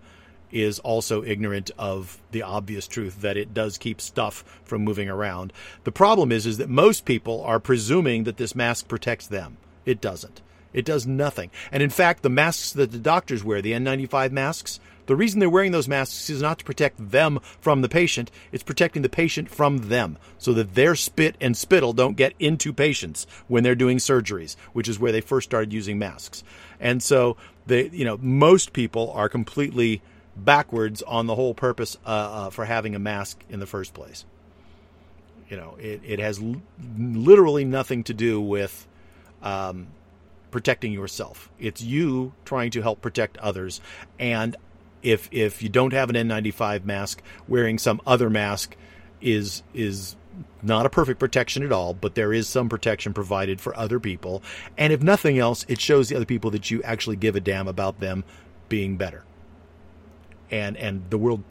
is also ignorant of the obvious truth that it does keep stuff from moving around. The problem is is that most people are presuming that this mask protects them. It doesn't. It does nothing. And in fact, the masks that the doctors wear, the N95 masks, the reason they're wearing those masks is not to protect them from the patient, it's protecting the patient from them so that their spit and spittle don't get into patients when they're doing surgeries, which is where they first started using masks. And so they, you know, most people are completely backwards on the whole purpose uh, uh, for having a mask in the first place. You know, it, it has l- literally nothing to do with um, protecting yourself. It's you trying to help protect others. And if if you don't have an N95 mask, wearing some other mask is is not a perfect protection at all, but there is some protection provided for other people. And if nothing else, it shows the other people that you actually give a damn about them being better. And and the world,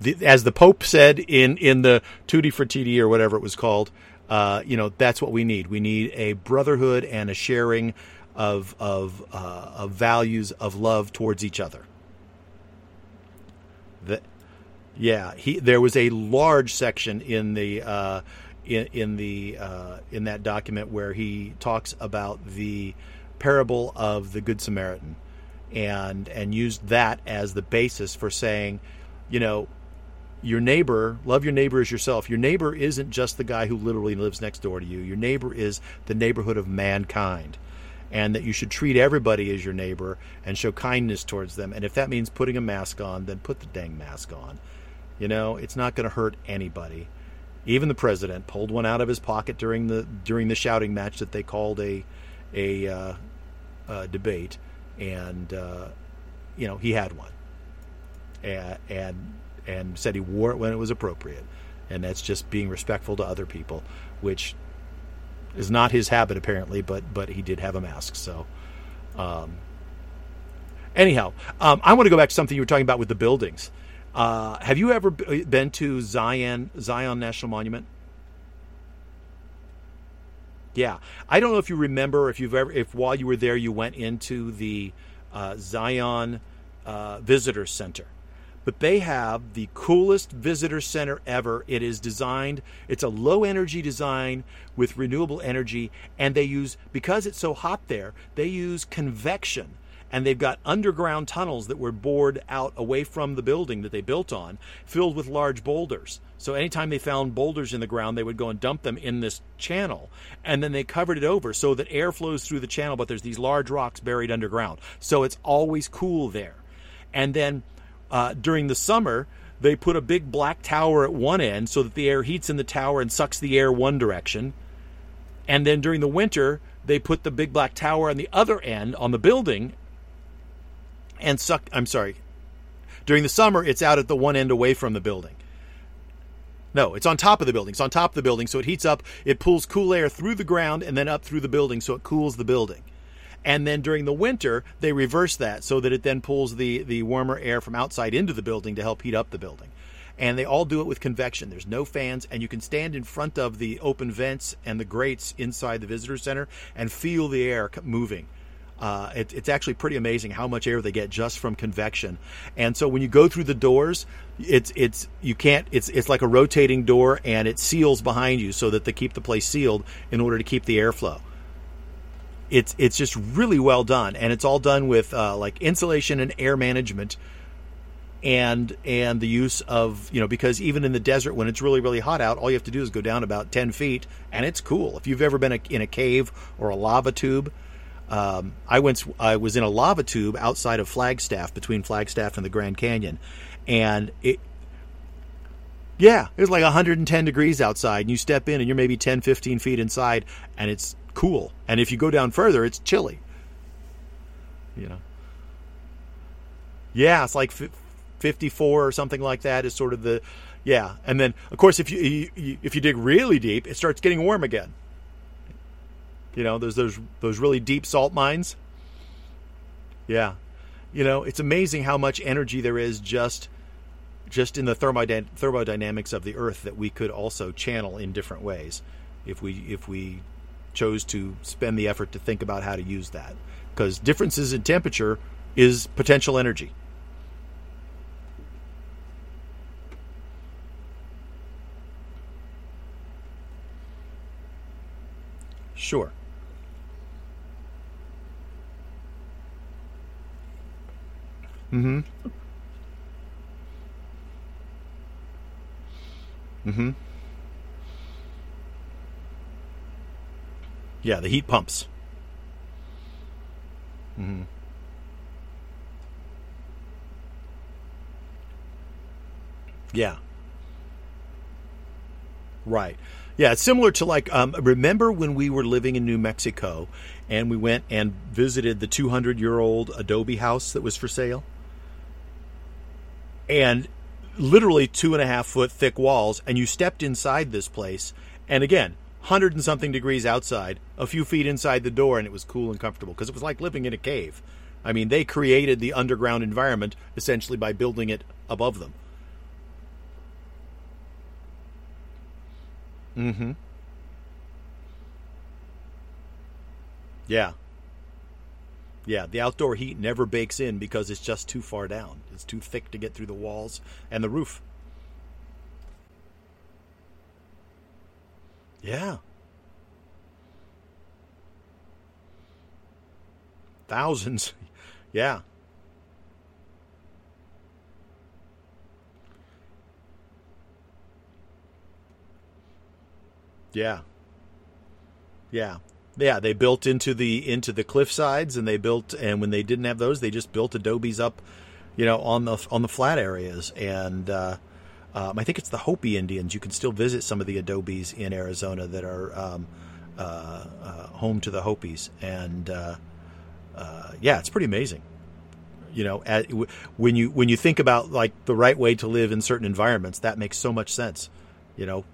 the, as the Pope said in in the Tutti Frutti or whatever it was called, uh, you know that's what we need. We need a brotherhood and a sharing of of, uh, of values of love towards each other. Yeah, he there was a large section in the uh, in, in the uh, in that document where he talks about the parable of the Good Samaritan, and and used that as the basis for saying, you know, your neighbor, love your neighbor as yourself. Your neighbor isn't just the guy who literally lives next door to you. Your neighbor is the neighborhood of mankind and that you should treat everybody as your neighbor and show kindness towards them. And if that means putting a mask on, then put the dang mask on. You know, it's not going to hurt anybody. Even the president pulled one out of his pocket during the during the shouting match that they called a a, uh, a debate, and uh, you know he had one, and, and and said he wore it when it was appropriate, and that's just being respectful to other people, which is not his habit apparently, but but he did have a mask. So, um, anyhow, um, I want to go back to something you were talking about with the buildings. Uh, have you ever been to Zion Zion National Monument? Yeah, I don't know if you remember if you've ever if while you were there you went into the uh, Zion uh, Visitor Center but they have the coolest visitor center ever. It is designed, it's a low energy design with renewable energy, and they use, because it's so hot there, they use convection. And they've got underground tunnels that were bored out away from the building that they built on, filled with large boulders. So anytime they found boulders in the ground, they would go and dump them in this channel. And then they covered it over so that air flows through the channel, but there's these large rocks buried underground. So it's always cool there. And then uh, during the summer, they put a big black tower at one end so that the air heats in the tower and sucks the air one direction. And then during the winter, they put the big black tower on the other end on the building and suck. I'm sorry. During the summer, it's out at the one end away from the building. No, it's on top of the building. It's on top of the building, so it heats up. It pulls cool air through the ground and then up through the building, so it cools the building. And then during the winter, they reverse that so that it then pulls the, the warmer air from outside into the building to help heat up the building. And they all do it with convection. There's no fans, and you can stand in front of the open vents and the grates inside the visitor center and feel the air moving. Uh, it, it's actually pretty amazing how much air they get just from convection. And so when you go through the doors, it's it's you can't it's it's like a rotating door and it seals behind you so that they keep the place sealed in order to keep the airflow it's it's just really well done, and it's all done with uh, like insulation and air management, and and the use of you know because even in the desert when it's really really hot out, all you have to do is go down about ten feet, and it's cool. If you've ever been a, in a cave or a lava tube, um, I went I was in a lava tube outside of Flagstaff between Flagstaff and the Grand Canyon, and it yeah, it was like 110 degrees outside, and you step in and you're maybe 10, 15 feet inside, and it's cool. And if you go down further, it's chilly. You know. Yeah, it's like 54 or something like that is sort of the yeah. And then of course if you, you if you dig really deep, it starts getting warm again. You know, there's those those really deep salt mines. Yeah. You know, it's amazing how much energy there is just just in the thermodynamics of the earth that we could also channel in different ways if we if we chose to spend the effort to think about how to use that. Because differences in temperature is potential energy. Sure. Mm-hmm. Mm-hmm Yeah, the heat pumps. Mm-hmm. Yeah. Right. Yeah, it's similar to like um, remember when we were living in New Mexico and we went and visited the 200 year old adobe house that was for sale? And literally two and a half foot thick walls, and you stepped inside this place, and again, hundred and something degrees outside, a few feet inside the door, and it was cool and comfortable because it was like living in a cave. I mean, they created the underground environment essentially by building it above them. Mm-hmm. Yeah. Yeah, the outdoor heat never bakes in because it's just too far down. It's too thick to get through the walls and the roof. Yeah. Thousands. Yeah. Yeah. Yeah. Yeah, they built into the into the cliff sides and they built and when they didn't have those, they just built adobes up, you know, on the on the flat areas and uh um, I think it's the Hopi Indians. You can still visit some of the adobes in Arizona that are um, uh, uh, home to the Hopis, and uh, uh yeah, it's pretty amazing. You know, at, when you when you think about like the right way to live in certain environments, that makes so much sense. You know,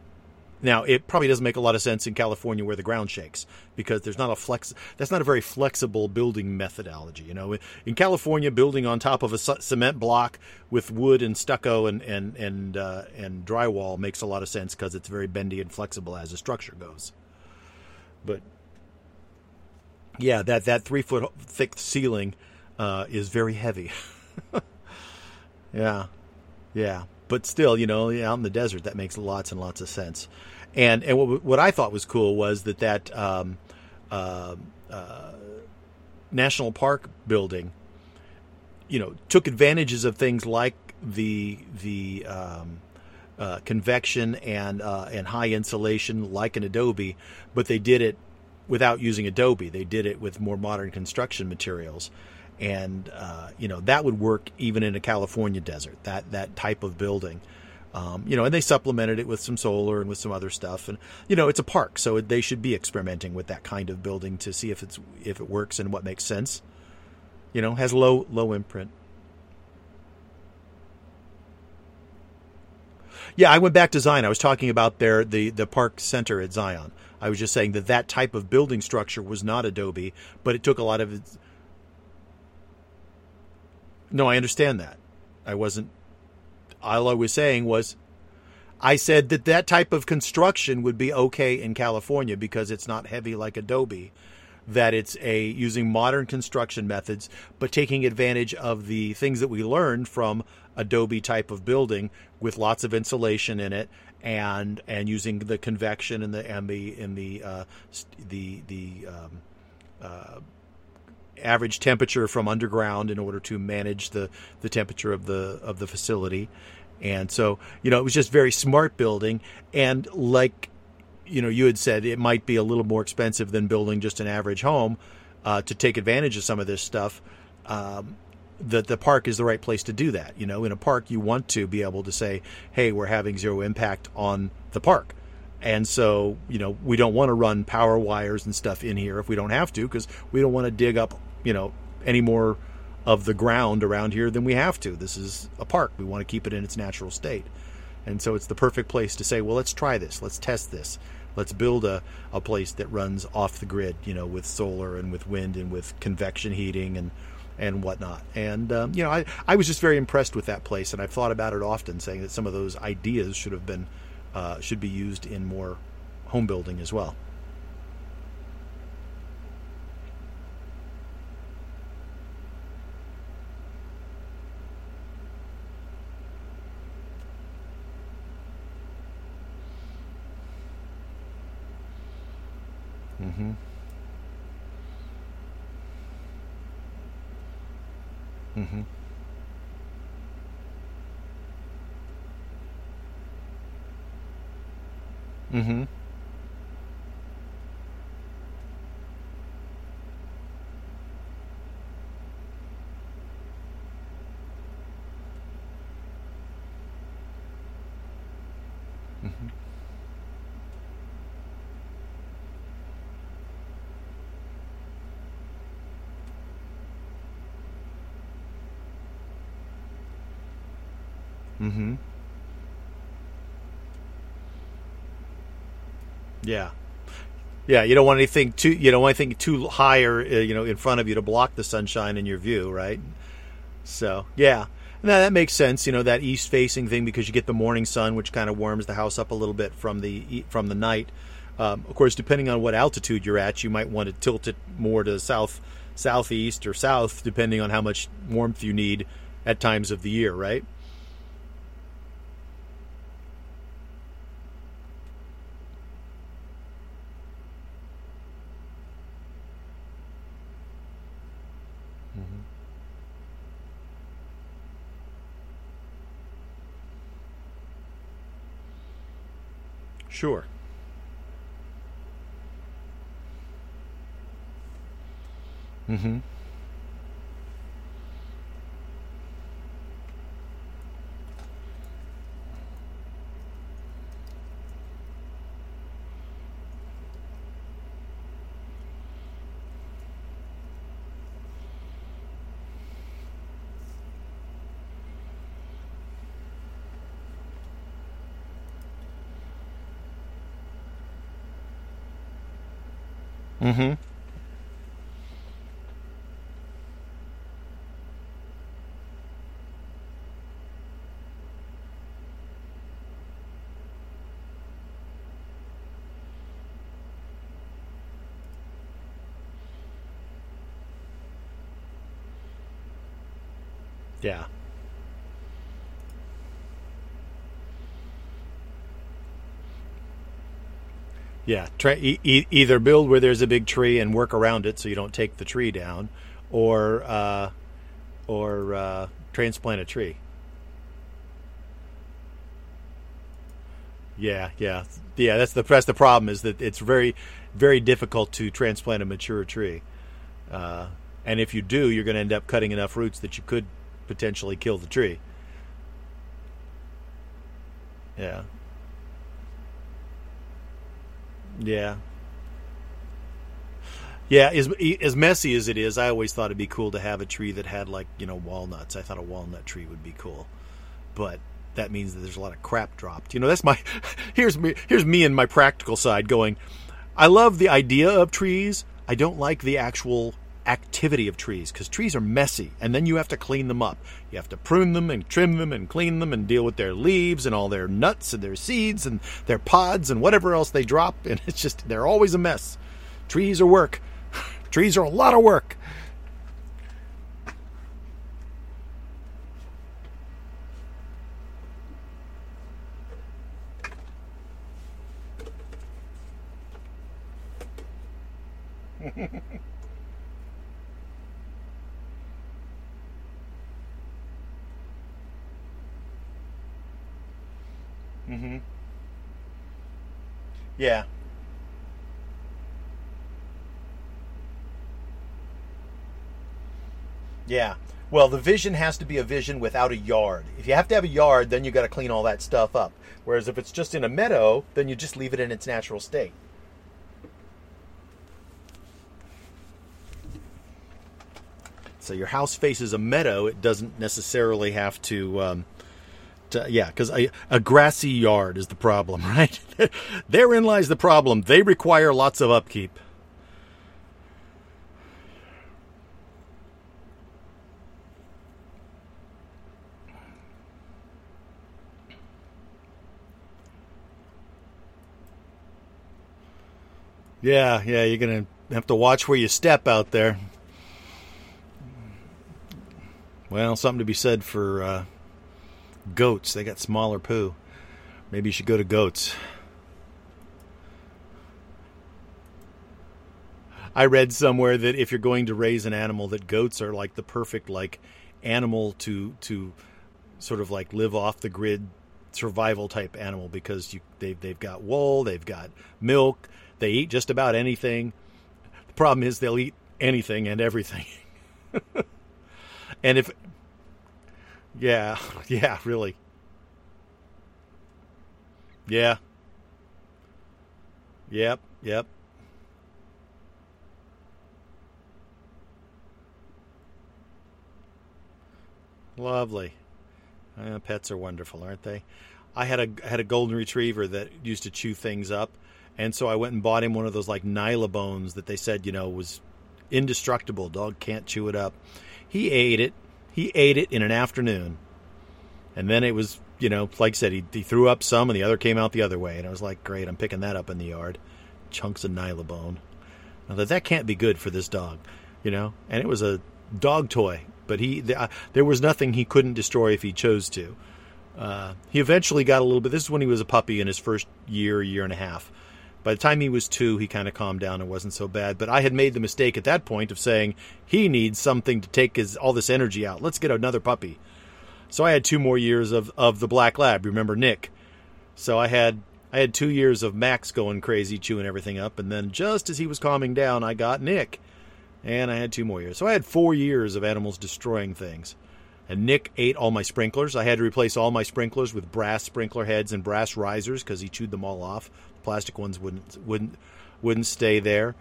now, it probably doesn't make a lot of sense in California where the ground shakes because there's not a flex. That's not a very flexible building methodology. You know, in California, building on top of a cement block with wood and stucco and and and uh, and drywall makes a lot of sense because it's very bendy and flexible as a structure goes. But yeah, that that three foot thick ceiling uh, is very heavy. yeah, yeah but still, you know, out in the desert, that makes lots and lots of sense. And and what, what I thought was cool was that that um, uh, uh, national park building, you know, took advantages of things like the the um, uh, convection and uh, and high insulation, like an adobe, but they did it without using adobe. They did it with more modern construction materials and uh, you know that would work even in a California desert. That that type of building, um, you know, and they supplemented it with some solar and with some other stuff. And you know, it's a park, so they should be experimenting with that kind of building to see if it's if it works and what makes sense. You know, has low low imprint. Yeah, I went back to Zion. I was talking about their the the park center at Zion. I was just saying that that type of building structure was not Adobe, but it took a lot of no, I understand that. I wasn't. All I was saying was, I said that that type of construction would be okay in California because it's not heavy like Adobe. That it's a using modern construction methods, but taking advantage of the things that we learned from Adobe type of building with lots of insulation in it, and and using the convection and the and the in the uh, the the um, uh, average temperature from underground in order to manage the, the temperature of the of the facility. And so, you know, it was just very smart building. And like, you know, you had said, it might be a little more expensive than building just an average home uh, to take advantage of some of this stuff. Um, that the park is the right place to do that. You know, in a park, you want to be able to say, "Hey, we're having zero impact on the park." And so, you know, we don't want to run power wires and stuff in here if we don't have to, because we don't want to dig up you know, any more of the ground around here than we have to. This is a park. We want to keep it in its natural state. And so it's the perfect place to say, well, let's try this. Let's test this. Let's build a, a place that runs off the grid, you know, with solar and with wind and with convection heating and and whatnot. And um, you know, I I was just very impressed with that place, and I've thought about it often, saying that some of those ideas should have been uh, should be used in more home building as well. Mm-hmm. Mm-hmm. Mm-hmm. Mm-hmm. Mm-hmm. Yeah. Yeah, you don't want anything too you don't want anything too high uh, you know in front of you to block the sunshine in your view, right? So, yeah. Now that makes sense, you know, that east facing thing because you get the morning sun which kind of warms the house up a little bit from the from the night. Um, of course, depending on what altitude you're at, you might want to tilt it more to the south southeast or south depending on how much warmth you need at times of the year, right? Sure. Mm-hmm. Mm-hmm. Yeah. Yeah, e- e- either build where there's a big tree and work around it so you don't take the tree down, or uh, or uh, transplant a tree. Yeah, yeah, yeah. That's the that's the problem is that it's very very difficult to transplant a mature tree, uh, and if you do, you're going to end up cutting enough roots that you could potentially kill the tree. Yeah, yeah. Yeah, as as messy as it is, I always thought it'd be cool to have a tree that had like you know walnuts. I thought a walnut tree would be cool, but that means that there's a lot of crap dropped. You know, that's my here's me here's me and my practical side going. I love the idea of trees. I don't like the actual activity of trees because trees are messy and then you have to clean them up. You have to prune them and trim them and clean them and deal with their leaves and all their nuts and their seeds and their pods and whatever else they drop. And it's just, they're always a mess. Trees are work. trees are a lot of work. hmm Yeah. Yeah. Well, the vision has to be a vision without a yard. If you have to have a yard, then you got to clean all that stuff up. Whereas if it's just in a meadow, then you just leave it in its natural state. So your house faces a meadow. It doesn't necessarily have to. Um, uh, yeah, because a, a, grassy yard is the problem, right? Therein lies the problem. They require lots of upkeep. Yeah, yeah, you're going to have to watch where you step out there. Well, something to be said for uh, goats. They got smaller poo. Maybe you should go to goats. I read somewhere that if you're going to raise an animal, that goats are like the perfect like animal to to sort of like live off the grid survival type animal because you they they've got wool, they've got milk, they eat just about anything. The problem is they'll eat anything and everything. and if yeah, yeah, really. Yeah. Yep, yep. Lovely. Uh, pets are wonderful, aren't they? I had a had a golden retriever that used to chew things up, and so I went and bought him one of those like Nylabones that they said you know was indestructible. Dog can't chew it up. He ate it. He ate it in an afternoon, and then it was you know like I said he, he threw up some and the other came out the other way, and I was like great, I'm picking that up in the yard, chunks of Nylabone. I thought that can't be good for this dog, you know, and it was a dog toy but he uh, there was nothing he couldn't destroy if he chose to. Uh, he eventually got a little bit. This is when he was a puppy in his first year, year and a half. By the time he was two, he kind of calmed down and wasn't so bad. But I had made the mistake at that point of saying he needs something to take his all this energy out. Let's get another puppy. So I had two more years of, of the black lab. Remember Nick? So I had I had two years of Max going crazy, chewing everything up, and then just as he was calming down, I got Nick and I had two more years. So I had four years of animals destroying things. And Nick ate all my sprinklers. I had to replace all my sprinklers with brass sprinkler heads and brass risers because he chewed them all off. Plastic ones wouldn't wouldn't wouldn't stay there.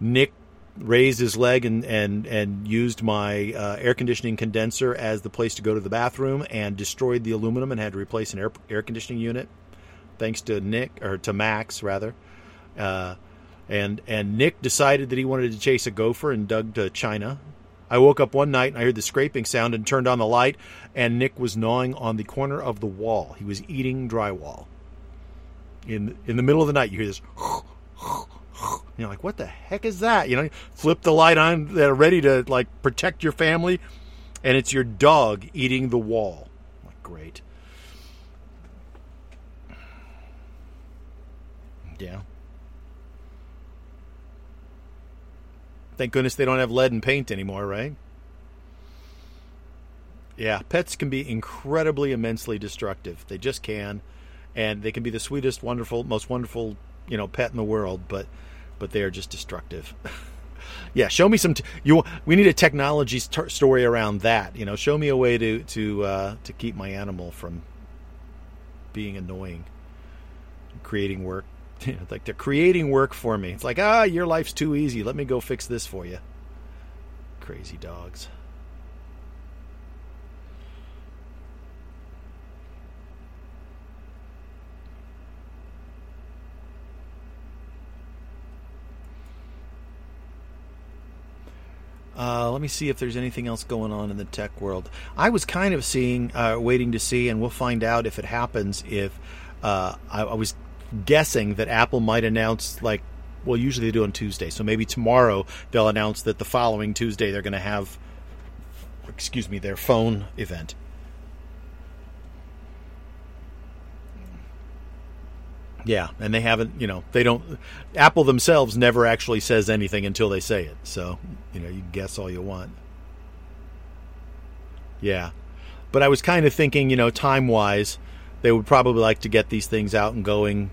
Nick raised his leg and and and used my uh, air conditioning condenser as the place to go to the bathroom and destroyed the aluminum and had to replace an air air conditioning unit. Thanks to Nick or to Max rather. Uh, and and Nick decided that he wanted to chase a gopher and dug to China. I woke up one night and I heard the scraping sound and turned on the light, and Nick was gnawing on the corner of the wall. He was eating drywall. In in the middle of the night, you hear this. You're like, what the heck is that? You know, flip the light on, they're ready to like protect your family, and it's your dog eating the wall. Like, great. Yeah. Thank goodness they don't have lead and paint anymore, right? Yeah, pets can be incredibly, immensely destructive. They just can, and they can be the sweetest, wonderful, most wonderful, you know, pet in the world. But, but they are just destructive. yeah, show me some. T- you. We need a technology st- story around that. You know, show me a way to to uh, to keep my animal from being annoying, creating work like they're creating work for me. It's like, ah, your life's too easy. Let me go fix this for you. Crazy dogs. Uh, let me see if there's anything else going on in the tech world. I was kind of seeing, uh, waiting to see, and we'll find out if it happens. If uh, I, I, was guessing that Apple might announce like well usually they do on Tuesday so maybe tomorrow they'll announce that the following Tuesday they're going to have excuse me their phone event yeah and they haven't you know they don't Apple themselves never actually says anything until they say it so you know you guess all you want yeah but I was kind of thinking you know time wise they would probably like to get these things out and going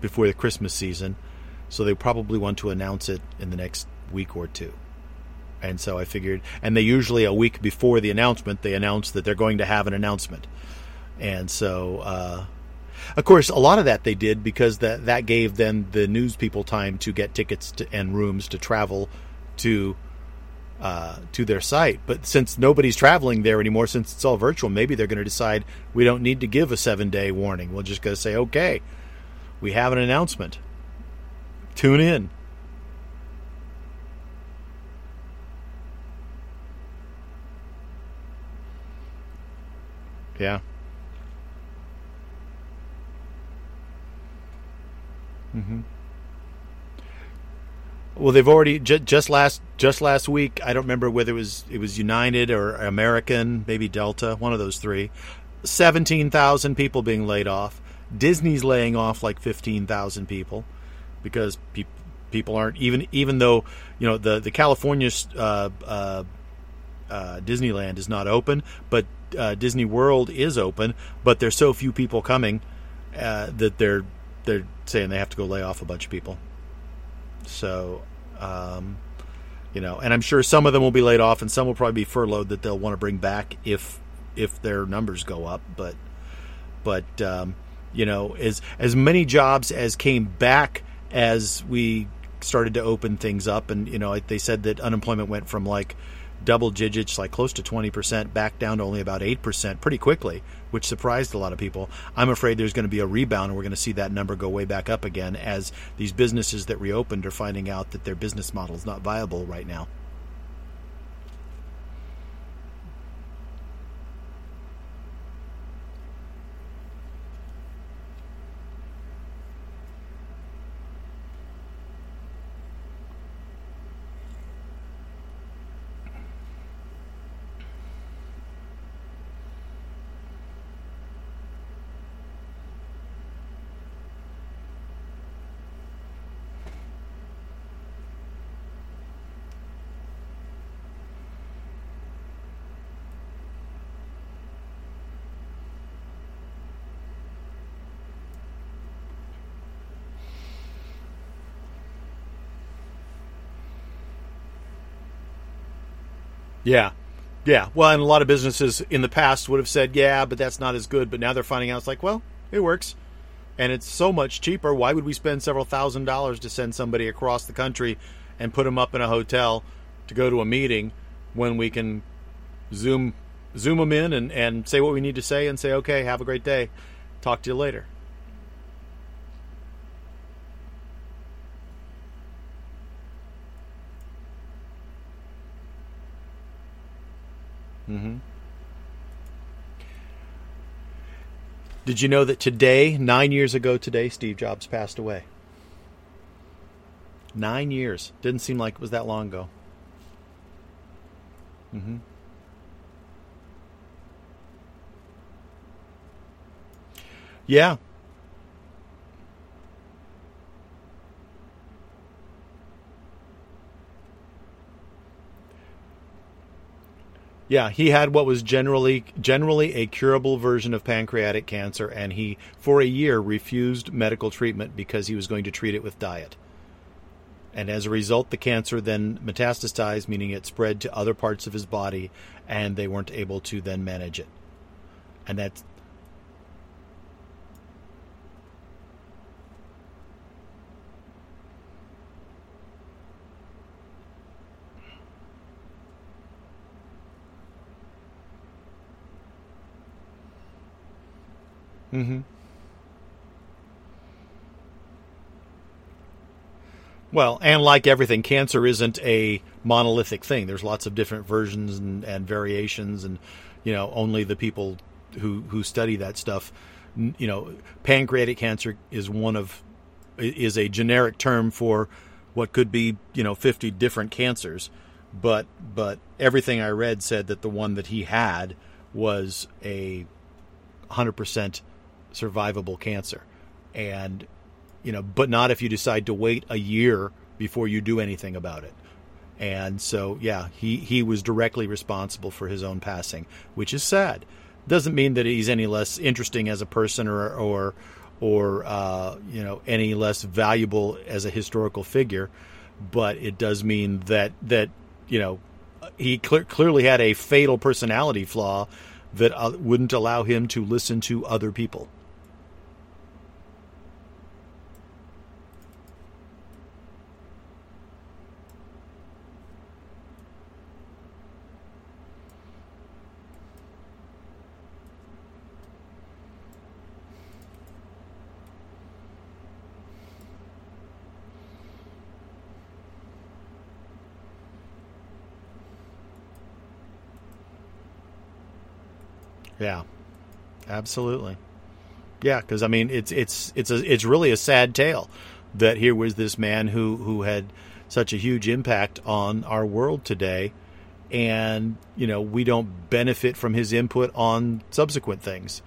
before the Christmas season, so they probably want to announce it in the next week or two. And so I figured, and they usually a week before the announcement, they announce that they're going to have an announcement. And so, uh, of course, a lot of that they did because that that gave then the news people time to get tickets to, and rooms to travel to uh, to their site. But since nobody's traveling there anymore, since it's all virtual, maybe they're going to decide we don't need to give a seven day warning. We'll just go say, okay, we have an announcement. Tune in. Yeah. Mm-hmm. Well, they've already ju- just last just last week. I don't remember whether it was it was United or American, maybe Delta, one of those three. Seventeen thousand people being laid off. Disney's laying off like fifteen thousand people because pe- people aren't even even though you know the the California uh, uh, uh, Disneyland is not open, but uh, Disney World is open. But there's so few people coming uh, that they're they're saying they have to go lay off a bunch of people. So, um, you know, and I'm sure some of them will be laid off, and some will probably be furloughed that they'll want to bring back if if their numbers go up. But but um, you know, as as many jobs as came back as we started to open things up, and you know, they said that unemployment went from like double digits, like close to 20%, back down to only about 8% pretty quickly, which surprised a lot of people. I'm afraid there's going to be a rebound and we're going to see that number go way back up again as these businesses that reopened are finding out that their business model is not viable right now. Yeah. Yeah. Well, and a lot of businesses in the past would have said, yeah, but that's not as good. But now they're finding out it's like, well, it works. And it's so much cheaper. Why would we spend several thousand dollars to send somebody across the country and put them up in a hotel to go to a meeting when we can zoom zoom them in and, and say what we need to say and say, okay, have a great day. Talk to you later. Mm-hmm. Did you know that today, nine years ago today, Steve Jobs passed away? Nine years. Didn't seem like it was that long ago. Mm-hmm. Yeah, Yeah, he had what was generally generally a curable version of pancreatic cancer, and he, for a year, refused medical treatment because he was going to treat it with diet. And as a result, the cancer then metastasized, meaning it spread to other parts of his body, and they weren't able to then manage it. And that's Mm-hmm. Well, and like everything, cancer isn't a monolithic thing. There's lots of different versions and, and variations, and you know, only the people who who study that stuff, you know, pancreatic cancer is one of is a generic term for what could be you know 50 different cancers, but but everything I read said that the one that he had was a 100 percent survivable cancer. And, you know, but not if you decide to wait a year before you do anything about it. And so, yeah, he, he was directly responsible for his own passing, which is sad. Doesn't mean that he's any less interesting as a person or, or, or uh, you know, any less valuable as a historical figure, but it does mean that that you know he cl- clearly had a fatal personality flaw that uh, wouldn't allow him to listen to other people. Yeah, absolutely. Yeah, because I mean, it's it's it's a it's really a sad tale that here was this man who who had such a huge impact on our world today. And you know we don't benefit from his input on subsequent things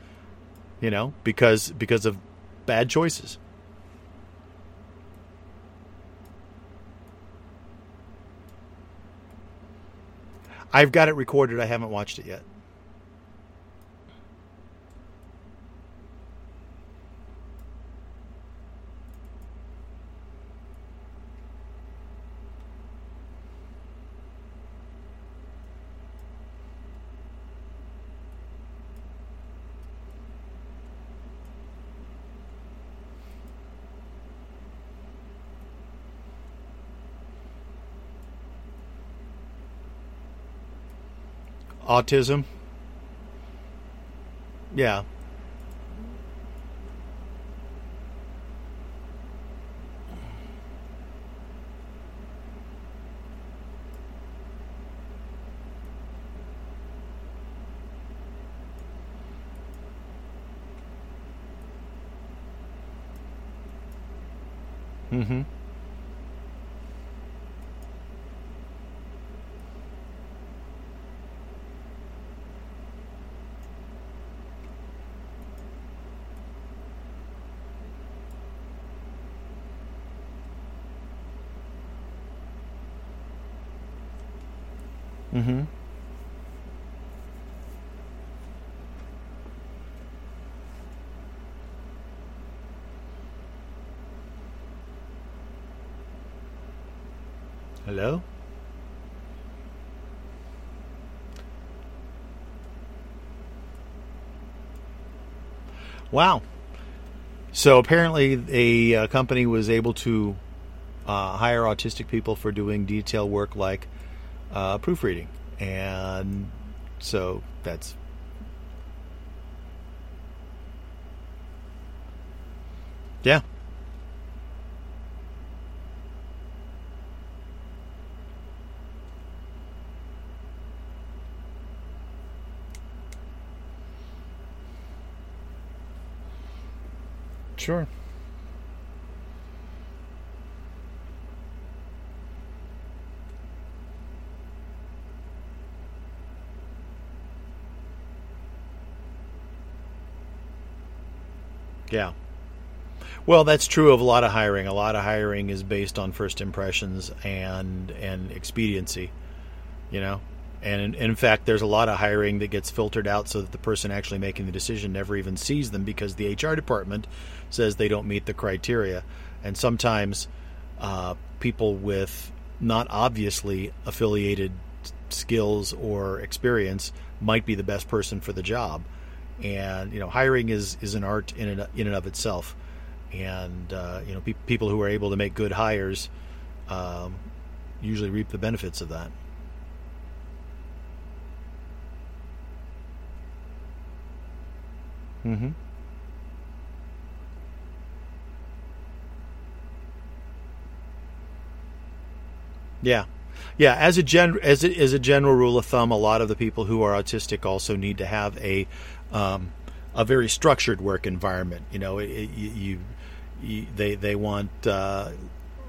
you know because because of bad choices. I've got it recorded. I haven't watched it yet autism. Yeah. Mm-hmm. Mm-hmm. Hello? Wow. So apparently, a uh, company was able to uh, hire autistic people for doing detail work like uh, proofreading, and so that's yeah. Sure. Yeah. Well, that's true of a lot of hiring. A lot of hiring is based on first impressions and and expediency, you know. And in, in, fact, there's a lot of hiring that gets filtered out so that the person actually making the decision never even sees them because the HR department says they don't meet the criteria. And sometimes uh, people with not obviously affiliated skills or experience might be the best person for the job and you know hiring is is an art in and, in and of itself and uh, you know pe- people who are able to make good hires um, usually reap the benefits of that. Mm-hmm. Yeah. Yeah, as a gen as a, as a general rule of thumb, a lot of the people who are autistic also need to have a um, a very structured work environment. You know, it, it, you, they they want uh,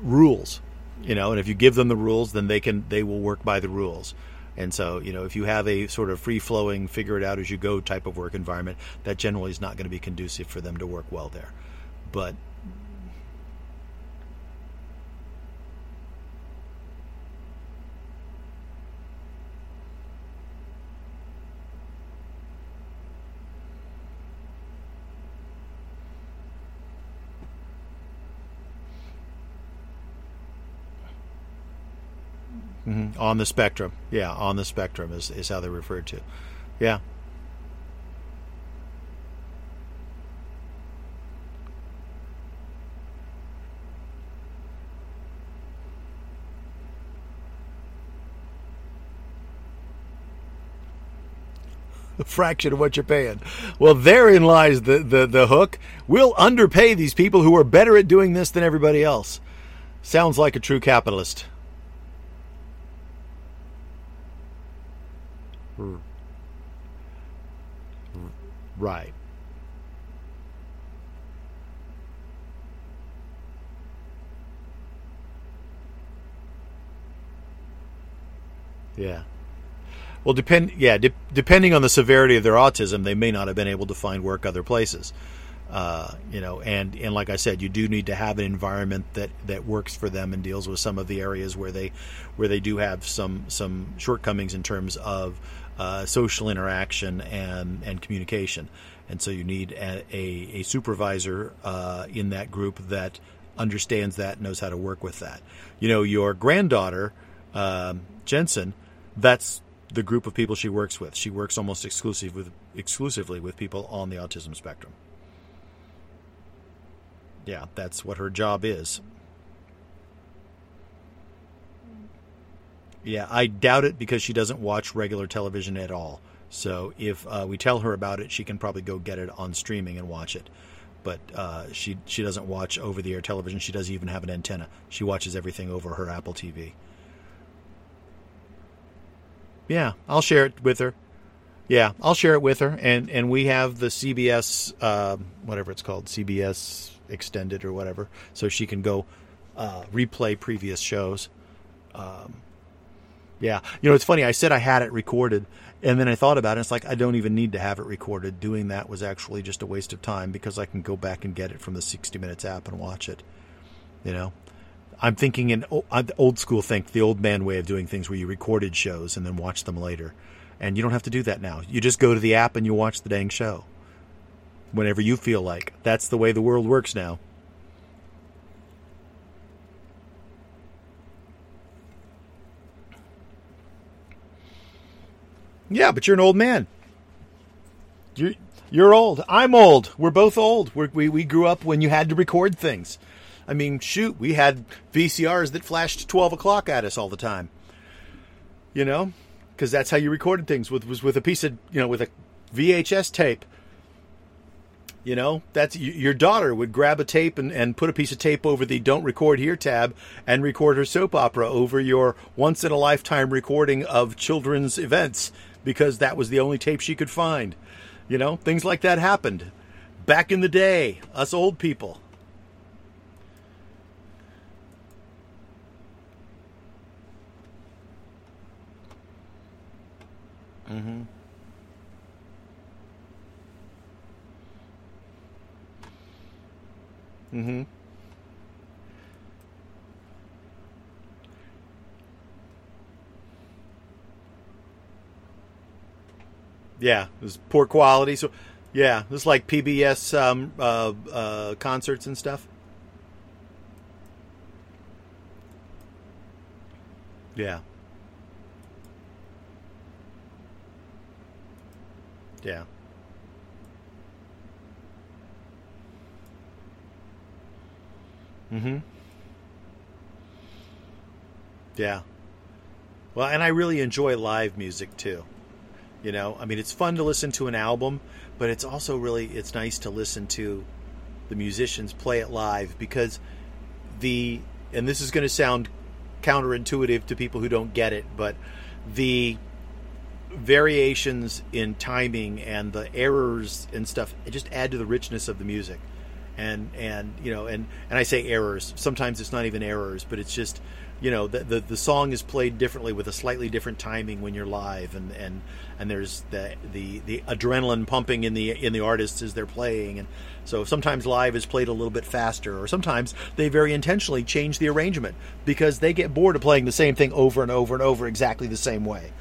rules. You know, and if you give them the rules, then they can they will work by the rules. And so, you know, if you have a sort of free flowing, figure it out as you go type of work environment, that generally is not going to be conducive for them to work well there. But Mm-hmm. On the spectrum. Yeah, on the spectrum is, is how they're referred to. Yeah. a fraction of what you're paying. Well, therein lies the, the, the hook. We'll underpay these people who are better at doing this than everybody else. Sounds like a true capitalist. Hmm. Right. Yeah. Well, depend yeah, de- depending on the severity of their autism, they may not have been able to find work other places. Uh, you know, and and like I said, you do need to have an environment that that works for them and deals with some of the areas where they where they do have some some shortcomings in terms of uh, social interaction and and communication. And so you need a, a, a supervisor uh, in that group that understands that, knows how to work with that. You know, your granddaughter, um, Jensen, that's the group of people she works with. She works almost exclusive with, exclusively with people on the autism spectrum. Yeah, that's what her job is. Yeah, I doubt it because she doesn't watch regular television at all. So if uh, we tell her about it, she can probably go get it on streaming and watch it. But uh, she she doesn't watch over the air television. She doesn't even have an antenna. She watches everything over her Apple TV. Yeah, I'll share it with her. Yeah, I'll share it with her, and and we have the CBS uh, whatever it's called, CBS extended or whatever, so she can go uh, replay previous shows. Um, yeah, you know it's funny. I said I had it recorded, and then I thought about it. It's like I don't even need to have it recorded. Doing that was actually just a waste of time because I can go back and get it from the 60 Minutes app and watch it. You know, I'm thinking in old school think the old man way of doing things where you recorded shows and then watch them later. And you don't have to do that now. You just go to the app and you watch the dang show whenever you feel like. That's the way the world works now. Yeah, but you're an old man. You're, you're old. I'm old. We're both old. We're, we we grew up when you had to record things. I mean, shoot, we had VCRs that flashed 12 o'clock at us all the time. You know, because that's how you recorded things with was with a piece of you know with a VHS tape. You know, that's your daughter would grab a tape and, and put a piece of tape over the "Don't Record Here" tab and record her soap opera over your once in a lifetime recording of children's events because that was the only tape she could find. You know, things like that happened back in the day, us old people. Mm-hmm. Mm-hmm. Yeah, it was poor quality. So, yeah, it was like PBS um, uh, uh, concerts and stuff. Yeah. Yeah. Mm-hmm. Yeah. Well, and I really enjoy live music too. You know, I mean, it's fun to listen to an album, but it's also really it's nice to listen to the musicians play it live because the and this is going to sound counterintuitive to people who don't get it, but the variations in timing and the errors and stuff just add to the richness of the music and and you know and and I say errors. Sometimes it's not even errors but it's just you know the, the the song is played differently with a slightly different timing when you're live and and and there's the the the adrenaline pumping in the in the artists as they're playing. And so sometimes live is played a little bit faster or sometimes they very intentionally change the arrangement because they get bored of playing the same thing over and over and over exactly the same way.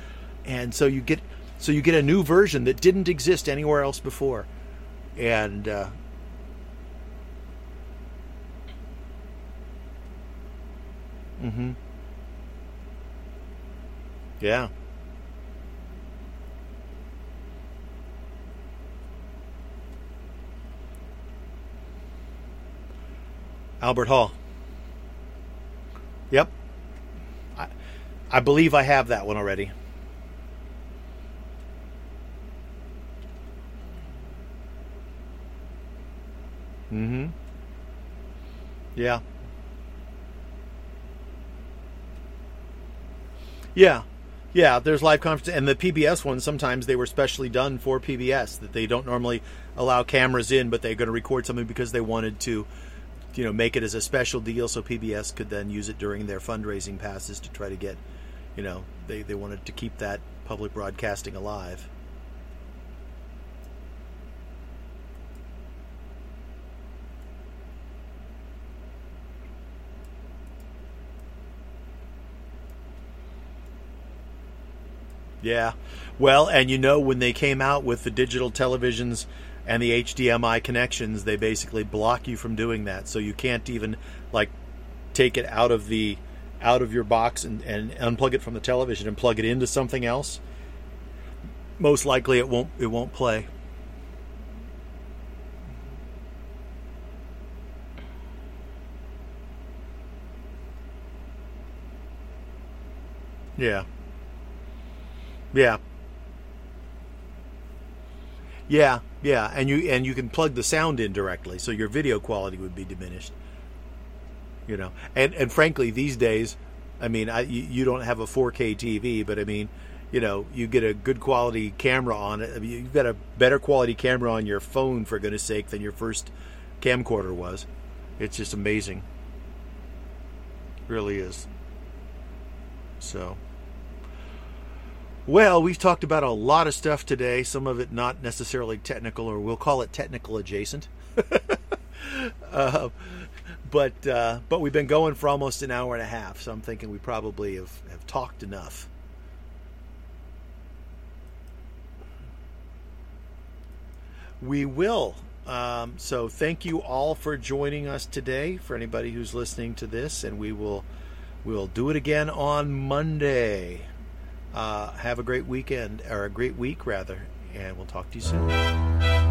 And so you get so you get a new version that didn't exist anywhere else before. And uh, Mm-hmm. Yeah. Albert Hall. Yep. I, I believe I have that one already. Mm-hmm. Yeah. Yeah. Yeah, there's live conferences, and the PBS ones. Sometimes they were specially done for PBS that they don't normally allow cameras in, but they're going to record something because they wanted to, you know, make it as a special deal so PBS could then use it during their fundraising passes to try to get, you know, they, they wanted to keep that public broadcasting alive. Yeah. Well, and you know, when they came out with the digital televisions and the HDMI connections, they basically block you from doing that. So you can't even like take it out of the out of your box and, and unplug it from the television and plug it into something else. Most likely it won't it won't play. Yeah. Yeah. Yeah, yeah, and you and you can plug the sound in directly, so your video quality would be diminished. You know, and and frankly, these days, I mean, I, you, you don't have a 4K TV, but I mean, you know, you get a good quality camera on it. I mean, you've got a better quality camera on your phone, for goodness sake, than your first camcorder was. It's just amazing. It really is. So. Well, we've talked about a lot of stuff today, some of it not necessarily technical, or we'll call it technical adjacent. uh, but uh, but we've been going for almost an hour and a half, so I'm thinking we probably have, have talked enough. We will. Um, so thank you all for joining us today. For anybody who's listening to this, and we will we'll do it again on Monday. Uh, have a great weekend, or a great week rather, and we'll talk to you soon.